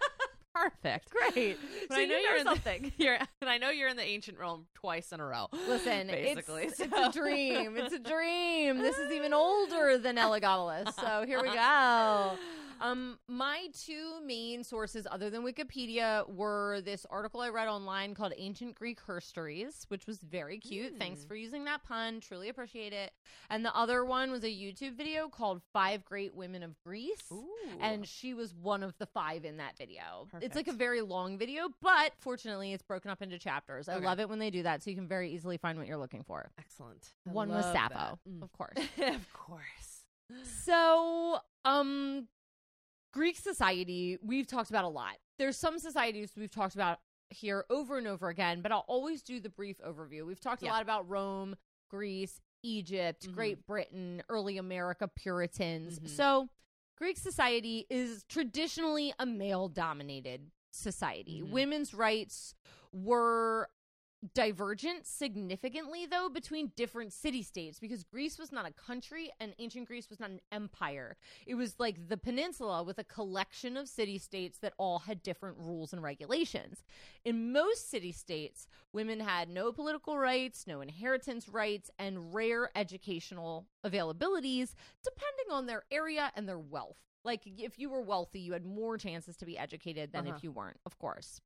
Perfect. Great. But so I know you you're know in the- something. You're, and I know you're in the ancient realm twice in a row. Listen, basically. it's, it's a dream. It's a dream. This is even older than Elagabalus. So here we go. Um, my two main sources, other than Wikipedia, were this article I read online called "Ancient Greek Herstories," which was very cute. Thanks Mm. for using that pun. Truly appreciate it. And the other one was a YouTube video called Five Great Women of Greece." Ooh. And she was one of the five in that video. It's like a very long video, but fortunately, it's broken up into chapters. I Okay. love it when they do that, so you can very easily find what you're looking for. excellent. I One was love Sappho, that. Mm. of course. of course. so, um, Greek society, we've talked about a lot. There's some societies we've talked about here over and over again, but I'll always do the brief overview. We've talked Yeah. a lot about Rome, Greece, Egypt, Mhm. Great Britain, early America, Puritans. Mhm. So, Greek society is traditionally a male dominated society. Mhm. Women's rights were divergent significantly though between different city states because Greece was not a country and ancient Greece was not an empire. It was like the peninsula with a collection of city states that all had different rules and regulations. In most city states, women had no political rights, no inheritance rights, and rare educational availabilities depending on their area and their wealth. Like if you were wealthy, you had more chances to be educated than Uh-huh. if you weren't, of course.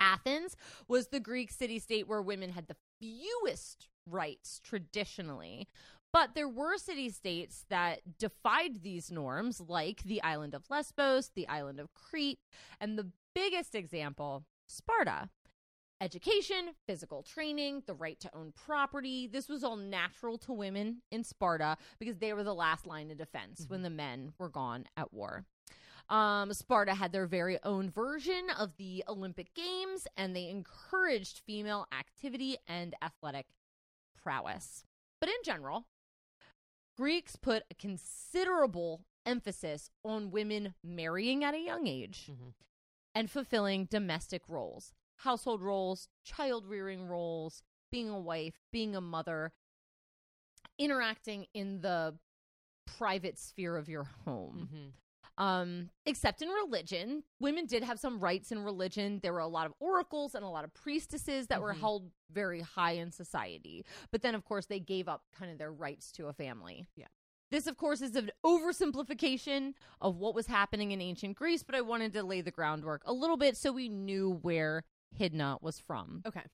Athens was the Greek city state where women had the fewest rights traditionally. But there were city states that defied these norms, like the island of Lesbos, the island of Crete, and the biggest example, Sparta. Education, physical training, the right to own property. This was all natural to women in Sparta because they were the last line of defense when mm-hmm. the men were gone at war. Um, Sparta had their very own version of the Olympic Games, and they encouraged female activity and athletic prowess. But in general, Greeks put a considerable emphasis on women marrying at a young age mm-hmm. and fulfilling domestic roles, household roles, child rearing roles, being a wife, being a mother, interacting in the private sphere of your home. Mhm. Um, except in religion, women did have some rights in religion. There were a lot of oracles and a lot of priestesses that were Mhm. held very high in society. But then, of course, they gave up kind of their rights to a family. Yeah. This, of course, is an oversimplification of what was happening in ancient Greece, but I wanted to lay the groundwork a little bit so we knew where Hydna was from. Okay.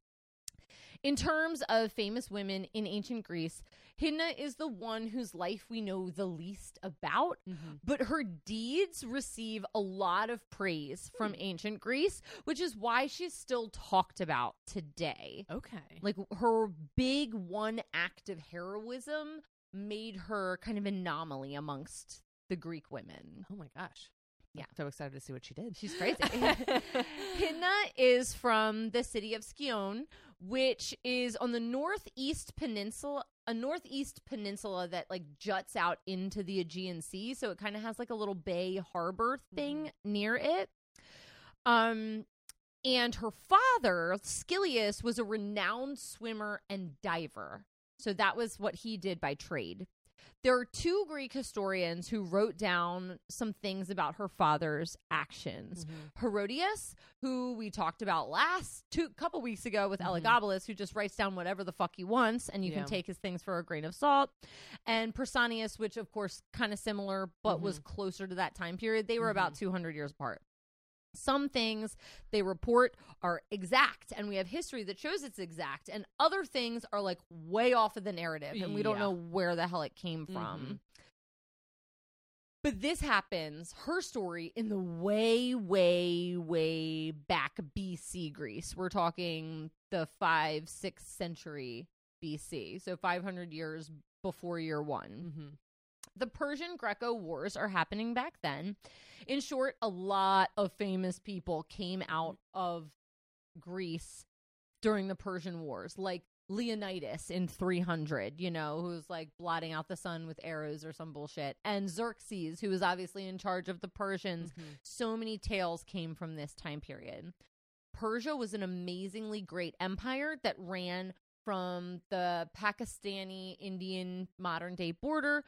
In terms of famous women in ancient Greece, Hydna is the one whose life we know the least about, Mhm. but her deeds receive a lot of praise from ancient Greece, which is why she's still talked about today. Okay. Like her big one act of heroism made her kind of anomaly amongst the Greek women. Oh my gosh. Yeah. So excited to see what she did. She's crazy. Hydna is from the city of Scione, which is on the northeast peninsula, a northeast peninsula that like juts out into the Aegean Sea. So it kind of has like a little bay harbor thing near it. Um, and her father, Scyllias, was a renowned swimmer and diver. So that was what he did by trade. There are two Greek historians who wrote down some things about her father's actions. Mhm. Herodias, who we talked about last two couple weeks ago with Mhm. Elagabalus, who just writes down whatever the fuck he wants, and you Yeah. can take his things for a grain of salt. And Pausanias, which of course kind of similar, but was closer to that time period. They were about two hundred years apart. Some things they report are exact, and we have history that shows it's exact, and other things are like way off of the narrative, and we don't Yeah. know where the hell it came from. Mhm. But this happens, her story, in the way, way, way back BC Greece. We're talking the five, sixth century BC. So 500 years before year one. Mhm. The Persian Greco Wars are happening back then. In short, a lot of famous people came out of Greece during the Persian Wars, like Leonidas in 300, you know, who's like blotting out the sun with arrows or some bullshit, and Xerxes, who was obviously in charge of the Persians. Mhm. So many tales came from this time period. Persia was an amazingly great empire that ran from the Pakistani Indian modern day border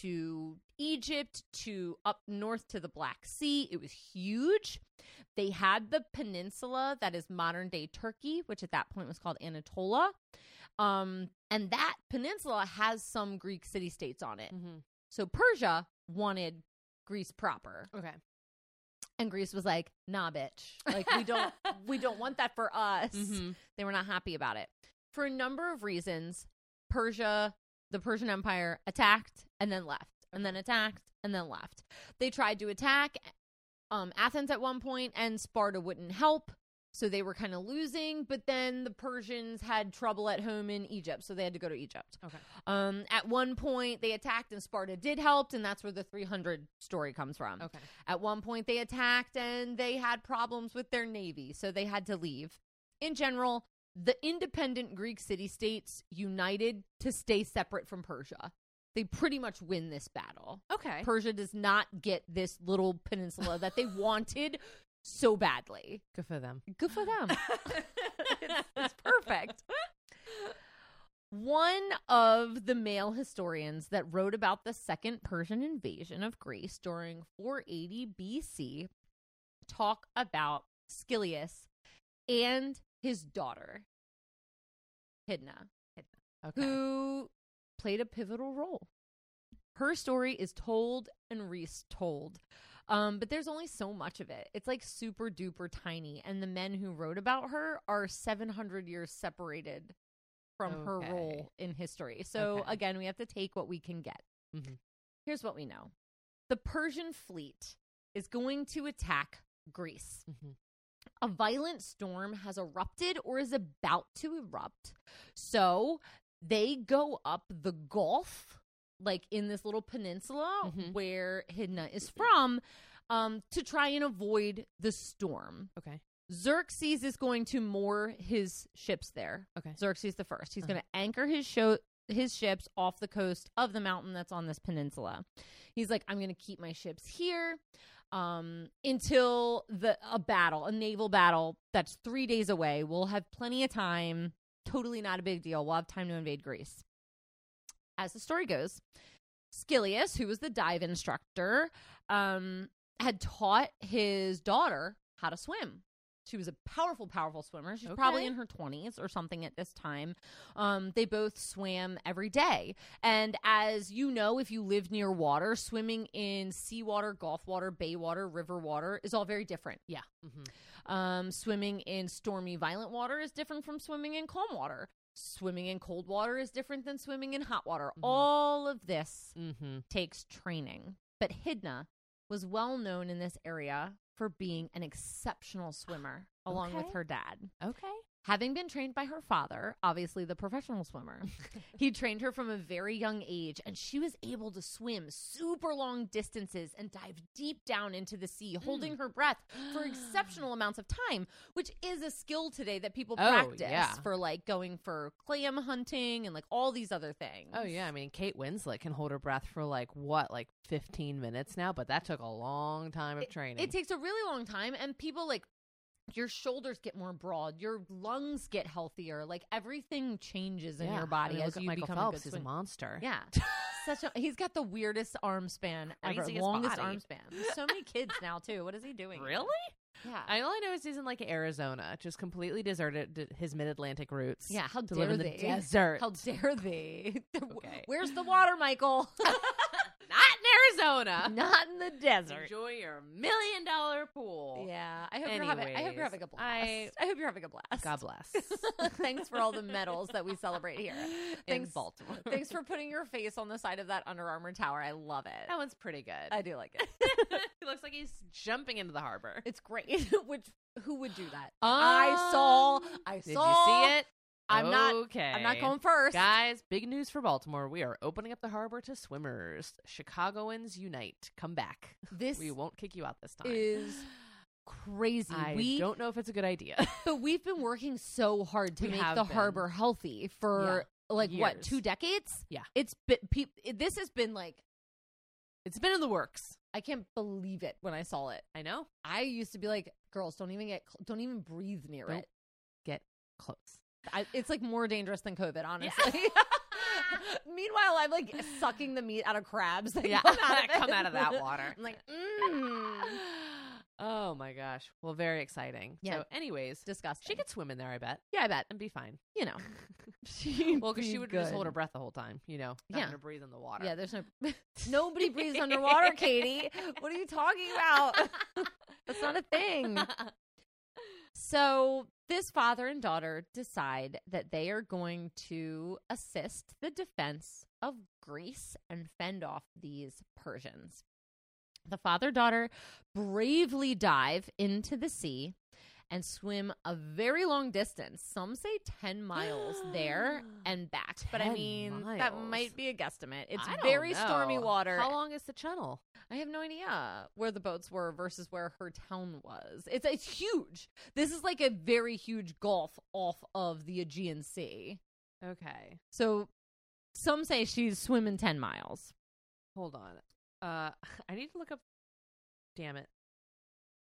to Egypt to up north to the Black Sea. It was huge. They had the peninsula that is modern day Turkey, which at that point was called Anatolia. Um, and that peninsula has some Greek city states on it. Mhm. So Persia wanted Greece proper. Okay. And Greece was like, nah, bitch. Like we don't we don't want that for us. Mhm. They were not happy about it. For a number of reasons, Persia, the Persian Empire, attacked and then left, and then attacked and then left. They tried to attack um, Athens at one point, and Sparta wouldn't help. So they were kind of losing, but then the Persians had trouble at home in Egypt, so they had to go to Egypt. Okay. Um, at one point, they attacked and Sparta did help, and that's where the 300 story comes from. Okay. At one point, they attacked and they had problems with their navy, so they had to leave. In general, the independent Greek city states united to stay separate from Persia. They pretty much win this battle. Okay. Persia does not get this little peninsula that they wanted so badly. Good for them. Good for them. it's, it's perfect. One of the male historians that wrote about the second Persian invasion of Greece during 480 BC talk about Scyllias and his daughter, Hydna, Okay. who played a pivotal role. Her story is told and retold. Um, but there's only so much of it. It's like super duper tiny. And the men who wrote about her are 700 years separated from her role in history. So Okay. again, we have to take what we can get. Mhm. Here's what we know the Persian fleet is going to attack Greece. Mhm. A violent storm has erupted or is about to erupt. So they go up the Gulf, like in this little peninsula Mhm. where Hidna is from, um, to try and avoid the storm. Okay. Xerxes is going to moor his ships there. Okay. Xerxes the first. He's Uh-huh. going to anchor his show his ships off the coast of the mountain that's on this peninsula. He's like, I'm going to keep my ships here um, until the a battle, a naval battle that's three days away. We'll have plenty of time. Totally not a big deal. We'll have time to invade Greece. As the story goes, Scyllias, who was the dive instructor, um, had taught his daughter how to swim. She was a powerful, powerful swimmer. She's probably in her 20s or something at this time. Um, they both swam every day. And as you know, if you live near water, swimming in seawater, gulf water, bay water, river water is all very different. Yeah. Mm-hmm. Um, swimming in stormy, violent water is different from swimming in calm water. Swimming in cold water is different than swimming in hot water. Mhm. All of this Mm-hmm. takes training. But Hydna was well known in this area for being an exceptional swimmer, along with her dad. Okay. Having been trained by her father, obviously the professional swimmer, he trained her from a very young age, and she was able to swim super long distances and dive deep down into the sea, Mm. holding her breath for exceptional amounts of time, which is a skill today that people Oh, practice yeah. for like going for clam hunting and like all these other things. Oh yeah, I mean Kate Winslet can hold her breath for like what, like fifteen minutes now, but that took a long time of training. It takes a really long time, and people like your shoulders get more broad, your lungs get healthier, like everything changes in Yeah. your body I mean, as you Michael become Phelps. a good He's a monster. Yeah, such a he's got the weirdest arm span ever, longest body. arm span. There's so many kids now too. What is he doing? Really? Yeah. I all I know is he's in like Arizona, just completely deserted his mid Atlantic roots. yeah, how dare live in they? the desert. How dare they? Okay. Where's the water, Michael? In Arizona. Not in the desert. Enjoy your million dollar pool. Yeah, I hope you're having. I hope you're having a blast. I- I, hope you're having a blast. God bless. Thanks for all the medals that we celebrate here. in Thanks, Baltimore. Thanks for putting your face on the side of that Under Armour tower. I love it. That one's pretty good. I do like it. he looks like he's jumping into the harbor. It's great. Which who would do that? I saw. Um, I Did you see it? I'm not. Okay. I'm not going first. Guys, big news for Baltimore. We are opening up the harbor to swimmers. Chicagoans unite. Come back. This We won't kick you out this time. is crazy. I we don't know if it's a good idea. but we've been working so hard to We make the been. harbor healthy for like what two decades? Yeah. it's been. Pe- this has been like it's been in the works. I can't believe it when I saw it. I know. I used to be like, girls, don't even get, cl- don't even breathe near Don't it. Get close. I, it's like more dangerous than COVID, honestly. Meanwhile, I'm like sucking the meat out of crabs that Yeah, come out of, that come out of that water. I'm like, mmm, oh my gosh. Well, very exciting. Yeah. So, anyways, disgusting. she could swim in there, I bet, yeah, I bet. and be fine. You know, she Well, because she would just hold her breath the whole time, you know, not Yeah. gonna breathe in the water. Yeah, there's no nobody breathes underwater, Katie. What are you talking about? That's not a thing. So, this father and daughter decide that they are going to assist the defense of Greece and fend off these Persians. The father daughter bravely dive into the sea and swim a very long distance. Some say 10 miles there and back. But I 10 mean, that miles. might be a guesstimate. It's I don't very stormy water. How long is the channel? I have no idea where the boats were versus where her town was. It's it's huge. This is like a very huge gulf off of the Aegean Sea. Okay. So some say she's swimming 10 miles. Hold on. Uh, I need to look up. Damn it.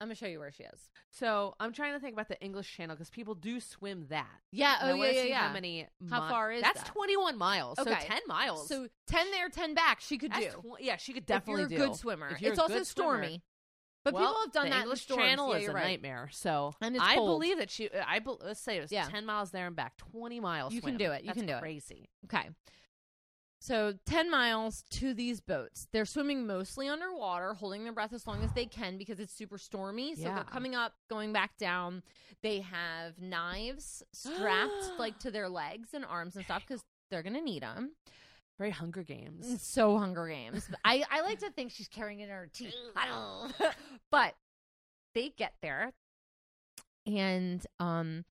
I'm going to show you where she is. So I'm trying to think about the English Channel because people do swim that. Yeah, And I oh wanna yeah, yeah, see yeah. How many? How mi- far is that? That's that? 21 miles. Okay. So 10 miles. So 10 there, 10 back, she could That's do. tw- yeah, she could definitely if you're do. a good swimmer. If you're It's a also good swimmer. stormy. But Well, people have done the that English in storms. Channel yeah, is you're a right. nightmare. So And it's I cold. believe that she. I bel let's say it was Yeah. 10 miles there and back, 20 miles. You can do it. You That's can do it. Crazy. Okay. So 10 miles to these boats. They're swimming mostly underwater, holding their breath as long as they can because it's super stormy. So Yeah. they're coming up, going back down. They have knives strapped like to their legs and arms and stuff because they're going to need them. Very Hunger Games. So Hunger Games. I, I like to think she's carrying it in her teeth. I don't but they get there and um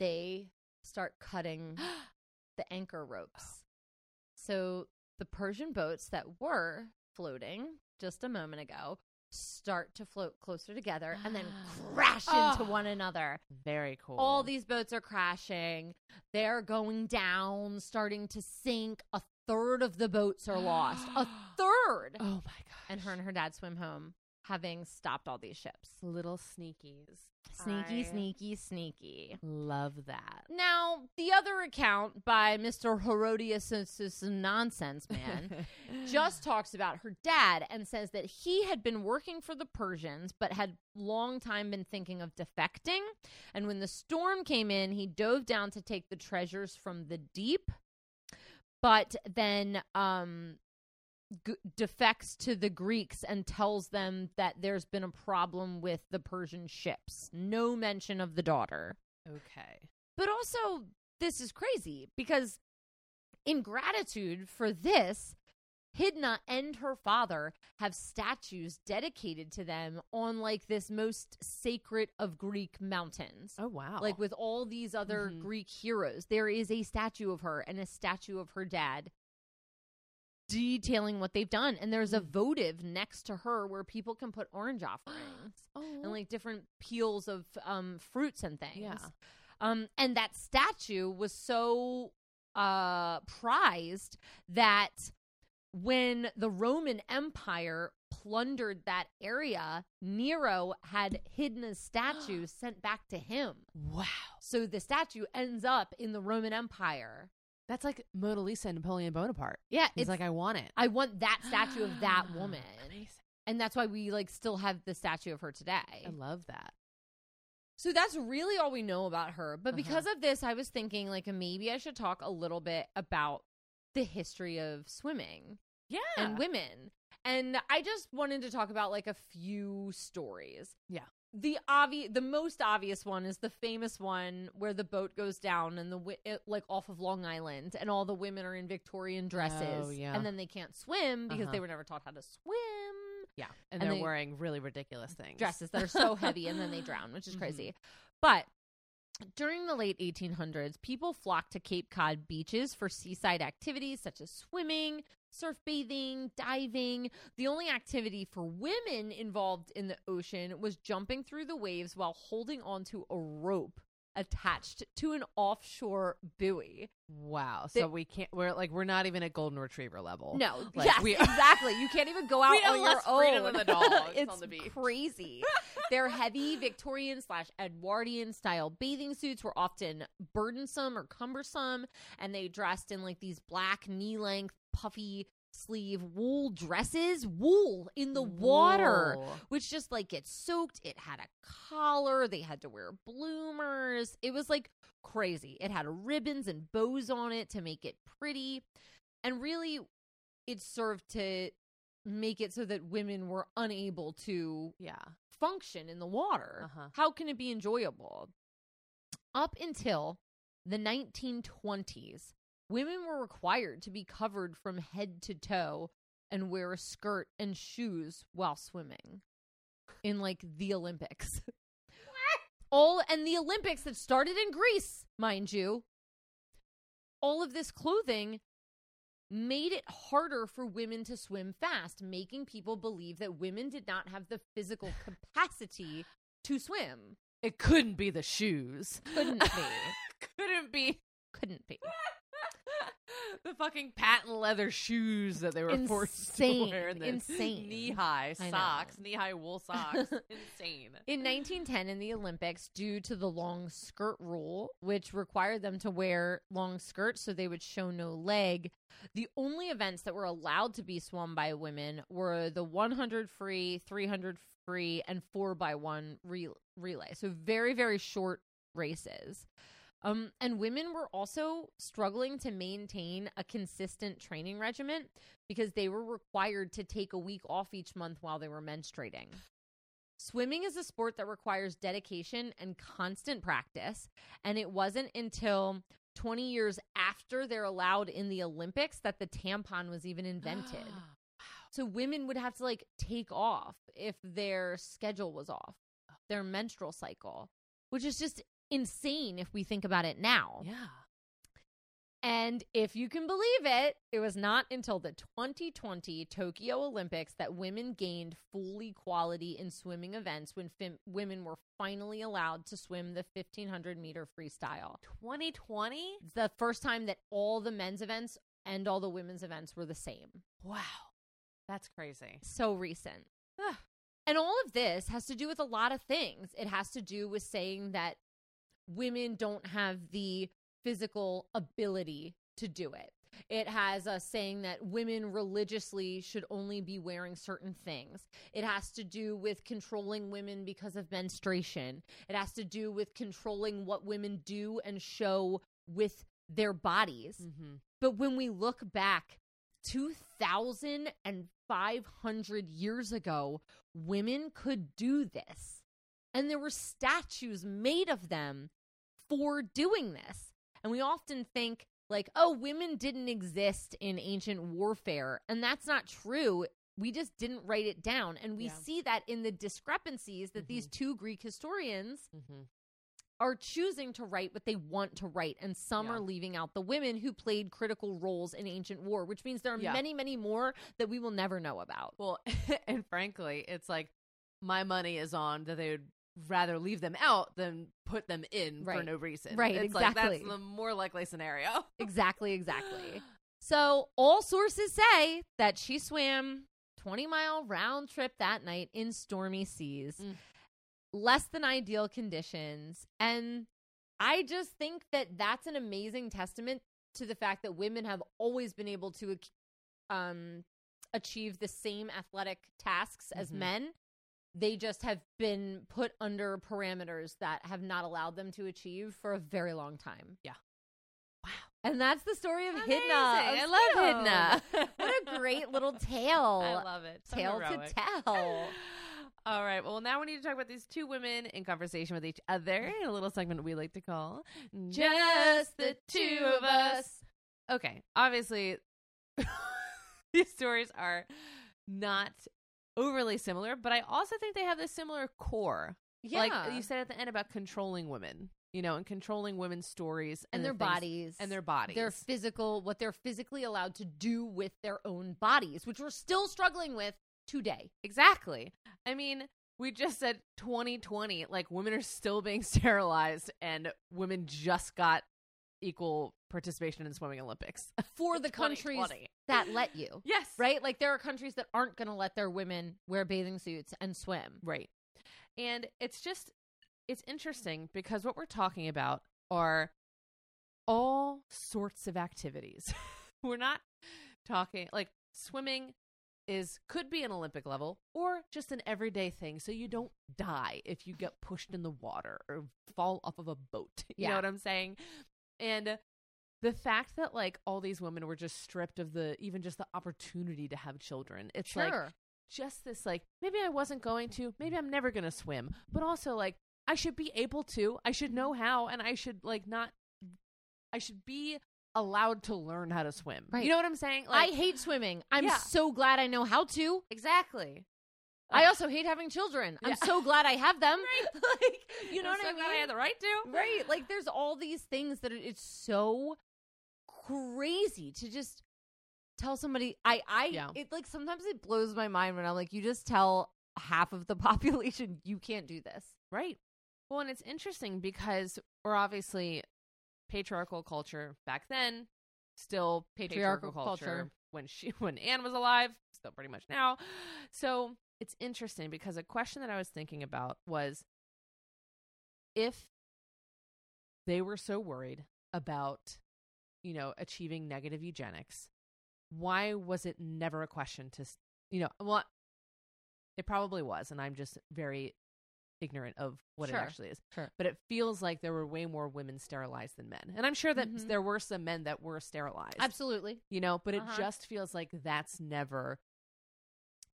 they start cutting the anchor ropes. So the Persian boats that were floating just a moment ago start to float closer together and then crash ah. into Oh. one another. Very cool. All these boats are crashing. They're going down, starting to sink. A third of the boats are lost. A third. Oh my god. And her and her dad swim home, having stopped all these ships. little sneakies. Sneaky, I sneaky, sneaky. Love that. Now, the other account by Mr. Herodias is nonsense man just talks about her dad and says that he had been working for the Persians but had long time been thinking of defecting. And when the storm came in, he dove down to take the treasures from the deep, but then um g- defects to the Greeks and tells them that there's been a problem with the Persian ships. No mention of the daughter. okay. But also, this is crazy because in gratitude for this, Hydna and her father have statues dedicated to them on like this most sacred of Greek mountains. Oh wow. Like with all these other Mhm. Greek heroes, there is a statue of her and a statue of her dad detailing what they've done. And there's a Mm. votive next to her where people can put orange offerings oh, and like different peels of um, fruits and things. Yeah. Um, and that statue was so uh, prized that when the Roman Empire plundered that area, Nero had hidden a statue sent back to him. wow. So the statue ends up in the Roman Empire. That's like Mona Lisa and Napoleon Bonaparte. Yeah, He's it's like, I want it. I want that statue of that woman. Amazing. And that's why we like still have the statue of her today. I love that. So that's really all we know about her. But Uh-huh. because of this, I was thinking like maybe I should talk a little bit about the history of swimming Yeah. and women. And I just wanted to talk about like a few stories. Yeah. The obvious, the most obvious one is the famous one where the boat goes down and the wi- it, like off of Long Island, and all the women are in Victorian dresses, Oh, yeah. and then they can't swim because Uh-huh. they were never taught how to swim yeah. And, and they're they- wearing really ridiculous things. dresses that are so heavy and then they drown, which is Mhm. crazy. But during the late 1800s, people flocked to Cape Cod beaches for seaside activities such as swimming, surf bathing, diving. The only activity for women involved in the ocean was jumping through the waves while holding onto a rope attached to an offshore buoy. Wow. They- So we can't. We're like we're not even at golden retriever level. No, Like, yes, we- exactly. You can't even go out on your own. than the dogs it's on the beach. crazy. Their heavy Victorian slash Edwardian style bathing suits were often burdensome or cumbersome, and they dressed in like these black knee length puffy sleeve wool dresses, wool in the water Whoa. which just like gets soaked. It had a collar. They had to wear bloomers. It was like crazy. It had ribbons and bows on it to make it pretty. And really, it served to make it so that women were unable to Yeah. function in the water. Uh-huh. How can it be enjoyable? Up until the 1920s, women were required to be covered from head to toe and wear a skirt and shoes while swimming in like the Olympics. All and the Olympics that started in Greece, mind you. All of this clothing made it harder for women to swim fast, making people believe that women did not have the physical capacity to swim. It couldn't be the shoes. Couldn't be. couldn't be Couldn't be. The fucking patent leather shoes that they were forced to wear. And the Insane. Knee high socks, knee high wool socks. Insane. In 1910, in the Olympics, due to the long skirt rule, which required them to wear long skirts so they would show no leg, the only events that were allowed to be swum by women were the 100 free, 300 free, and 4 by one re- relay. So very, very short races. Um, and women were also struggling to maintain a consistent training regimen because they were required to take a week off each month while they were menstruating. Swimming is a sport that requires dedication and constant practice, and it wasn't until 20 years after they're allowed in the Olympics that the tampon was even invented. so women would have to like take off if their schedule was off, their menstrual cycle, which is just insane if we think about it now. yeah. And if you can believe it, it was not until the 2020 Tokyo Olympics that women gained full equality in swimming events when fim- women were finally allowed to swim the 1500 meter freestyle. 2020? It's the first time that all the men's events and all the women's events were the same. Wow. That's crazy. So recent. And all of this has to do with a lot of things. It has to do with saying that women don't have the physical ability to do it. It has a saying that women religiously should only be wearing certain things. It has to do with controlling women because of menstruation. It has to do with controlling what women do and show with their bodies. Mm-hmm. But when we look back 2,500 years ago, women could do this. And there were statues made of them for doing this. And we often think, like, oh, women didn't exist in ancient warfare. And that's not true. We just didn't write it down. And we Yeah. see that in the discrepancies that these two Greek historians Mm-hmm. are choosing to write what they want to write, and some Yeah. are leaving out the women who played critical roles in ancient war, which means there are Yeah. many, many more that we will never know about. Well, and frankly, it's like my money is on that they would rather leave them out than put them in for no reason. Right, It's like exactly. that's the more likely scenario. exactly, exactly. So, all sources say that she swam 20 mile round trip that night in stormy seas, Mm. less than ideal conditions. And I just think that that's an amazing testament to the fact that women have always been able to um, achieve the same athletic tasks as Mhm. men. They just have been put under parameters that have not allowed them to achieve for a very long time. Yeah. Wow. And that's the story of Amazing. Hydna. I love. Hydna. what a great little tale. I love it. So Tale heroic. to tell. All right. Well, now we need to talk about these two women in conversation with each other in a little segment we like to call Just the two of us. Okay. Obviously, these stories are not overly similar, but I also think they have this similar core. Yeah. Like you said at the end about controlling women, you know, and controlling women's stories and the their things- bodies. and their bodies. Their physical, what they're physically allowed to do with their own bodies, which we're still struggling with today. Exactly. I mean, we just said 2020, like women are still being sterilized and women just got equal participation in swimming Olympics. For the countries that let you. Yes. Right? Like there are countries that aren't going to let their women wear bathing suits and swim. Right. And it's just it's interesting because what we're talking about are all sorts of activities. we're not talking like swimming is could be an Olympic level or just an everyday thing so you don't die if you get pushed in the water or fall off of a boat. You Yeah. know what I'm saying? And the fact that like all these women were just stripped of the even just the opportunity to have children. It's like just this like maybe I wasn't going to, maybe I'm never going to swim, but also like I should be able to, I should know how and I should like not I should be allowed to learn how to swim. Right. You know what I'm saying? I hate swimming. I'm Yeah. so glad I know how to. exactly. I also hate having children. I'm Yeah. so glad I have them. Right. like, you know I'm what so I mean? I had the right to. Right. Like there's all these things that it's so crazy to just tell somebody I I Yeah. it like sometimes it blows my mind when I'm like you just tell half of the population you can't do this. Right. Well, and it's interesting because we're obviously patriarchal culture back then, still patriarchal, Patriarchal culture, culture. when she when Ann was alive, still pretty much now. So it's interesting because a question that I was thinking about was if they were so worried about, you know, achieving negative eugenics, why was it never a question to, you know, well, it probably was, and I'm just very ignorant of what Sure, it actually is. sure. But it feels like there were way more women sterilized than men. And I'm sure that Mhm. there were some men that were sterilized. Absolutely. You know, but it Uh-huh. just feels like that's never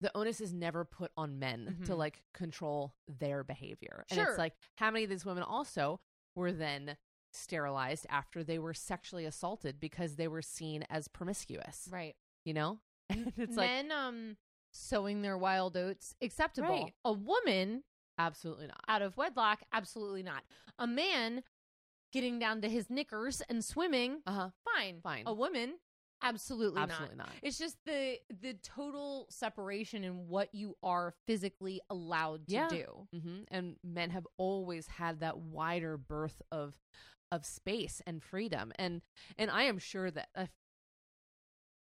the onus is never put on men to Mhm. like control their behavior. And Sure. it's like how many of these women also were then sterilized after they were sexually assaulted because they were seen as promiscuous. Right. You know? And it's like Men um sowing their wild oats acceptable. Right. A woman absolutely not. out of wedlock absolutely not. A man getting down to his knickers and swimming, Uh huh. fine. Fine. A woman, absolutely, Absolutely not. not. It's just the the total separation in what you are physically allowed to Yeah. do. hmm And men have always had that wider berth of of space and freedom, and and I am sure that uh,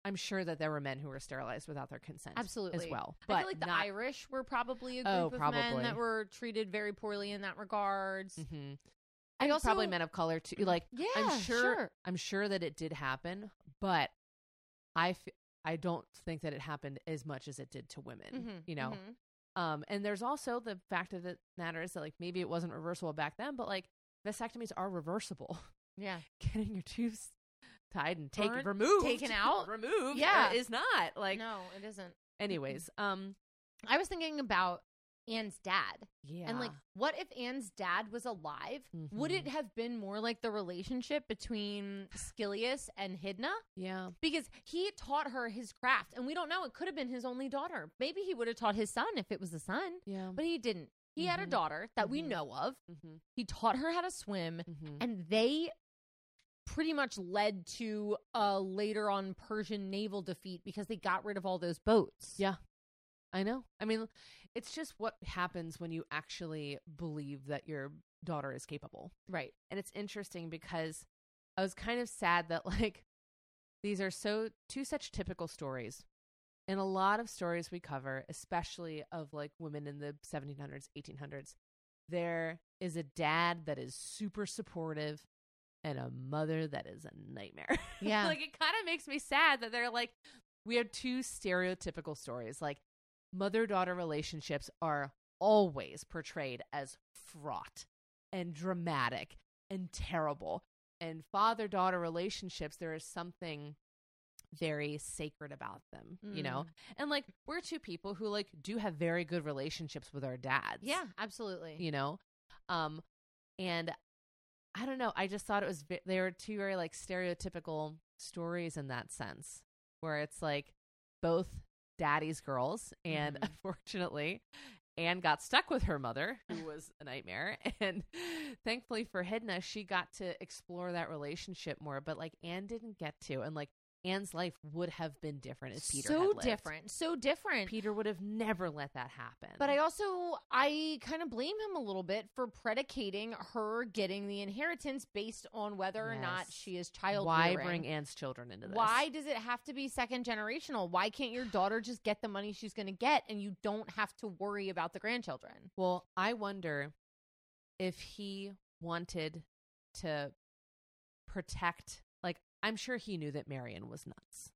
I'm sure that there were men who were sterilized without their consent, Absolutely. as well. I But feel like the not, Irish were probably a group Oh, of men that were treated very poorly in that regards. Mhm. I And also probably men of color too. Like Yeah, I'm sure, sure. I'm sure that it did happen, but I f- I don't think that it happened as much as it did to women. Mhm, You know, mhm. Um, and there's also the fact of the matter is that like maybe it wasn't reversible back then, but like vasectomies are reversible. yeah. Getting your tubes tied and taken removed, taken out? removed, Yeah. uh, is not like. no, it isn't. Anyways, um, I was thinking about Ann's dad. yeah, And like, what if Ann's dad was alive? Would Mhm. it have been more like the relationship between Scyllias and Hydna? yeah, Because he taught her his craft, and we don't know. It could have been his only daughter. Maybe he would have taught his son if it was a son, yeah, but he didn't. He had a Mhm. daughter that we Mhm. know of. mm-hmm, He taught her how to swim, mm-hmm. and they pretty much led to a later on Persian naval defeat because they got rid of all those boats. Yeah. I know. I mean, it's just what happens when you actually believe that your daughter is capable. Right. And it's interesting because I was kind of sad that like these are so two such typical stories. In a lot of stories we cover, especially of like women in the 1700s, 1800s, there is a dad that is super supportive and a mother that is a nightmare. Yeah. like it kind of makes me sad that they're like we have two stereotypical stories. Like mother daughter relationships are always portrayed as fraught and dramatic and terrible. And father daughter relationships, there is something very sacred about them, you know? And like we're two people who like do have very good relationships with our dads. Yeah, absolutely. You know? Um and I don't know, I just thought it was they were two very like stereotypical stories in that sense where it's like both daddy's girls and Mhm. unfortunately Ann got stuck with her mother, who was a nightmare. And thankfully for Hydna, she got to explore that relationship more. But like Ann didn't get to. And like Ann's life would have been different if Peter had so different. So different. Peter would have never let that happen. But I also I kind of blame him a little bit for predicating her getting the inheritance based on whether or not she is child why rearing. bring Ann's children into this? Why does it have to be second generational? Why can't your daughter just get the money she's going to get and you don't have to worry about the grandchildren? Well, I wonder if he wanted to protect, I'm sure he knew that Marion was nuts.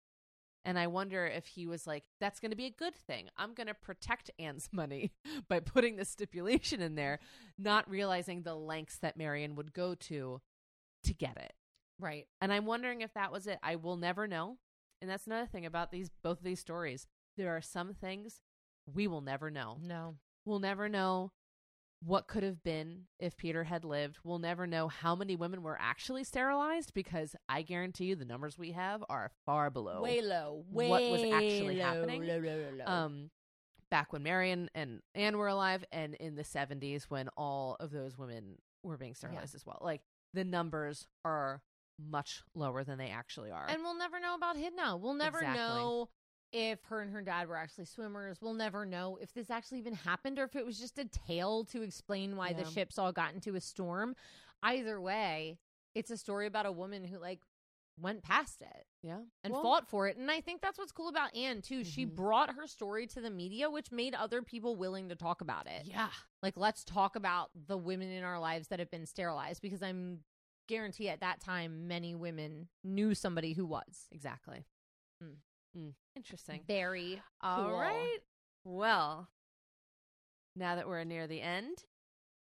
And I wonder if he was like, that's going to be a good thing. I'm going to protect Ann's money by putting this stipulation in there, not realizing the lengths that Marion would go to to get it. Right. And I'm wondering if that was it. I will never know. And that's another thing about these both of these stories. There are some things we will never know. No. We'll never know what could have been if Peter had lived. We'll never know how many women were actually sterilized because I guarantee you the numbers we have are far below Way low. Way what was actually low, happening. low, low, um back when Marion and Ann were alive and in the 70s when all of those women were being sterilized as well. Like the numbers are much lower than they actually are. And we'll never know about Hydna. We'll never Exactly. know if her and her dad were actually swimmers. We'll never know if this actually even happened or if it was just a tale to explain why the ships all got into a storm. Either way, it's a story about a woman who like went past it yeah. and Well, fought for it. And I think that's what's cool about Ann too. She Mhm. brought her story to the media, which made other people willing to talk about it. Yeah. Like, let's talk about the women in our lives that have been sterilized because I'm guarantee at that time many women knew somebody who was. Exactly. Mm. Mm. Interesting. Very All cool. right. Well, now that we're near the end,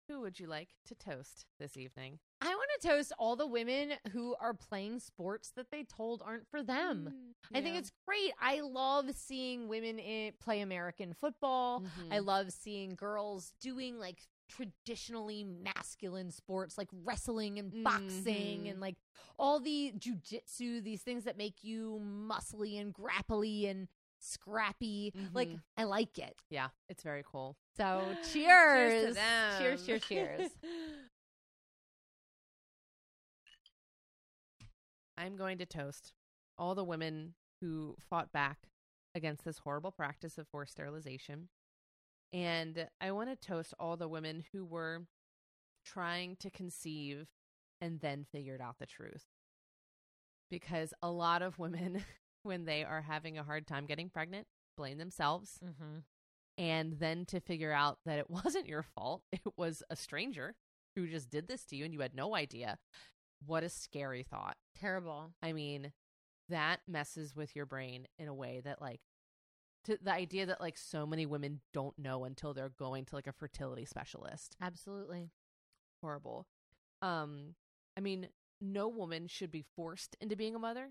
who would you like to toast this evening? I want to toast all the women who are playing sports that they told aren't for them. I think it's great. I love seeing women in, play American football. Mhm. I love seeing girls doing like traditionally masculine sports like wrestling and boxing Mhm. and like all the jujitsu, these things that make you muscly and grapply and scrappy. Like Mhm. I like it. yeah, it's very cool. So Cheers cheers. to them. cheers, cheers, cheers. I'm going to toast all the women who fought back against this horrible practice of forced sterilization. And I want to toast all the women who were trying to conceive and then figured out the truth. Because a lot of women, when they are having a hard time getting pregnant, blame themselves. Mm-hmm. And then to figure out that it wasn't your fault, it was a stranger who just did this to you and you had no idea. What a scary thought. Terrible. I mean, that messes with your brain in a way that, like, to the idea that, like, so many women don't know until they're going to, like, a fertility specialist. Absolutely. Horrible. Um, I mean, no woman should be forced into being a mother,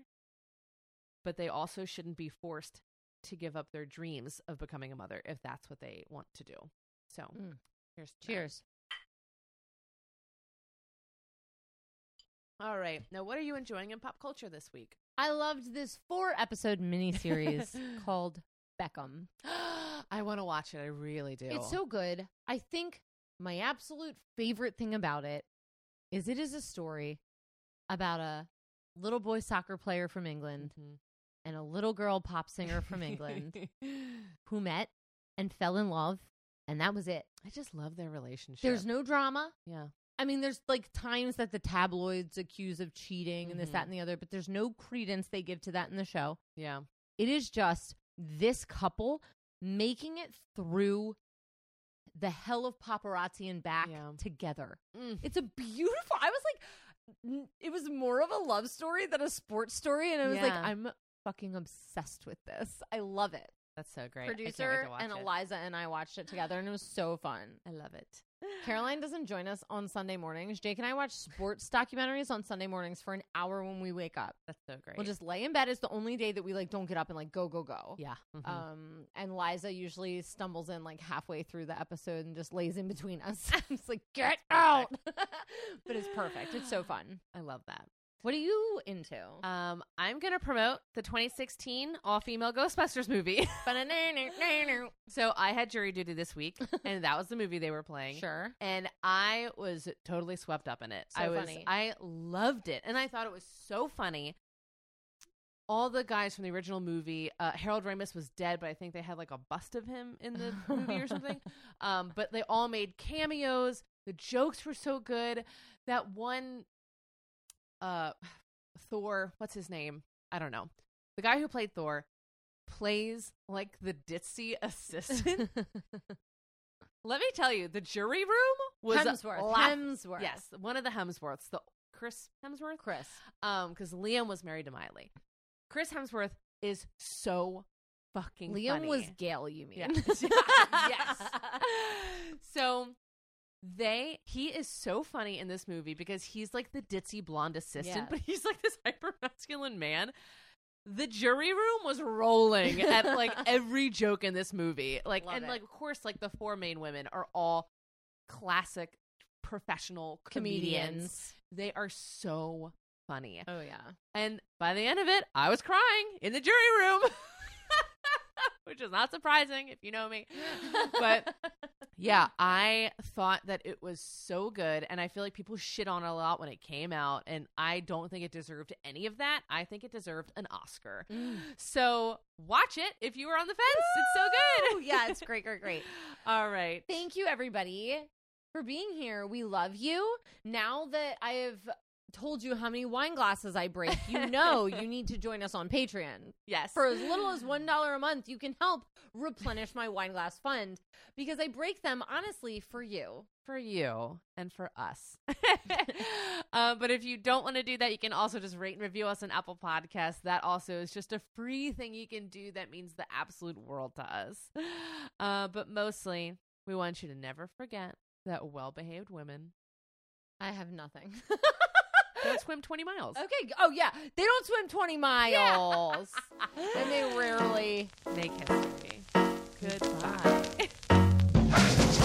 but they also shouldn't be forced to give up their dreams of becoming a mother if that's what they want to do. So, Mm. that. Cheers. All right. Now, what are you enjoying in pop culture this week? I loved this four episode miniseries called Beckham. I want to watch it. I really do. It's so good. I think my absolute favorite thing about it is it is a story about a little boy soccer player from England Mhm. and a little girl pop singer from England who met and fell in love, and that was it. I just love their relationship. There's no drama. yeah. I mean, there's like times that the tabloids accuse of cheating and this, that, and the other, but there's no credence they give to that in the show. Yeah. It is just this couple making it through the hell of paparazzi and back Yeah. together. Mm. It's a beautiful. I was like, it was more of a love story than a sports story, and I was like, I'm fucking obsessed with this. I love it. That's so great. I can't wait Producer and it. Eliza and I watched it together, and it was so fun. I love it. Caroline doesn't join us on Sunday mornings. Jake and I watch sports documentaries on Sunday mornings for an hour when we wake up. That's so great. We'll just lay in bed. It's the only day that we like don't get up and like go go go. yeah. Mhm. Um, and Liza usually stumbles in like halfway through the episode and just lays in between us. it's like, get out. but it's perfect. It's so fun. I love that. What are you into? Um, I'm gonna promote the 2016 all-female Ghostbusters movie. so I had jury duty this week, and that was the movie they were playing. sure. and I was totally swept up in it. So I was funny. I loved it, and I thought it was so funny. All the guys from the original movie, uh, Harold Ramis was dead, but I think they had like a bust of him in the movie or something. Um, but they all made cameos. The jokes were so good. That one, uh, Thor, what's his name? I don't know. The guy who played Thor plays like the ditzy assistant. Let me tell you, the jury room was Hemsworth. laugh- Hemsworth. Yes, one of the Hemsworths, the Chris Hemsworth, Chris. um, because Liam was married to Miley. Chris Hemsworth is so fucking. Liam funny. was Gail, you mean? Yes. So they he is so funny in this movie because he's like the ditzy blonde assistant, but he's like this hyper masculine man. The jury room was rolling at like every joke in this movie. Like Love and it. like of course like the four main women are all classic professional comedians. Comedians. They are so funny. Oh, yeah. And by the end of it, I was crying in the jury room. Which is not surprising if you know me. But yeah, I thought that it was so good. And I feel like people shit on it a lot when it came out. And I don't think it deserved any of that. I think it deserved an Oscar. Mm. So watch it if you were on the fence. It's so good. yeah, it's great, great, great. All right. Thank you, everybody, for being here. We love you. Now that I have told you how many wine glasses I break, you know you need to join us on Patreon. Yes. For as little as $1 a month, you can help replenish my wine glass fund because I break them honestly for you. for you and for us. uh, but if you don't want to do that, you can also just rate and review us on Apple Podcasts. That also is just a free thing you can do that means the absolute world to us. Uh, but mostly, we want you to never forget that well behaved women I have nothing. don't swim 20 miles. okay. Oh, yeah. They don't swim 20 miles. and they rarely. Make history. Goodbye.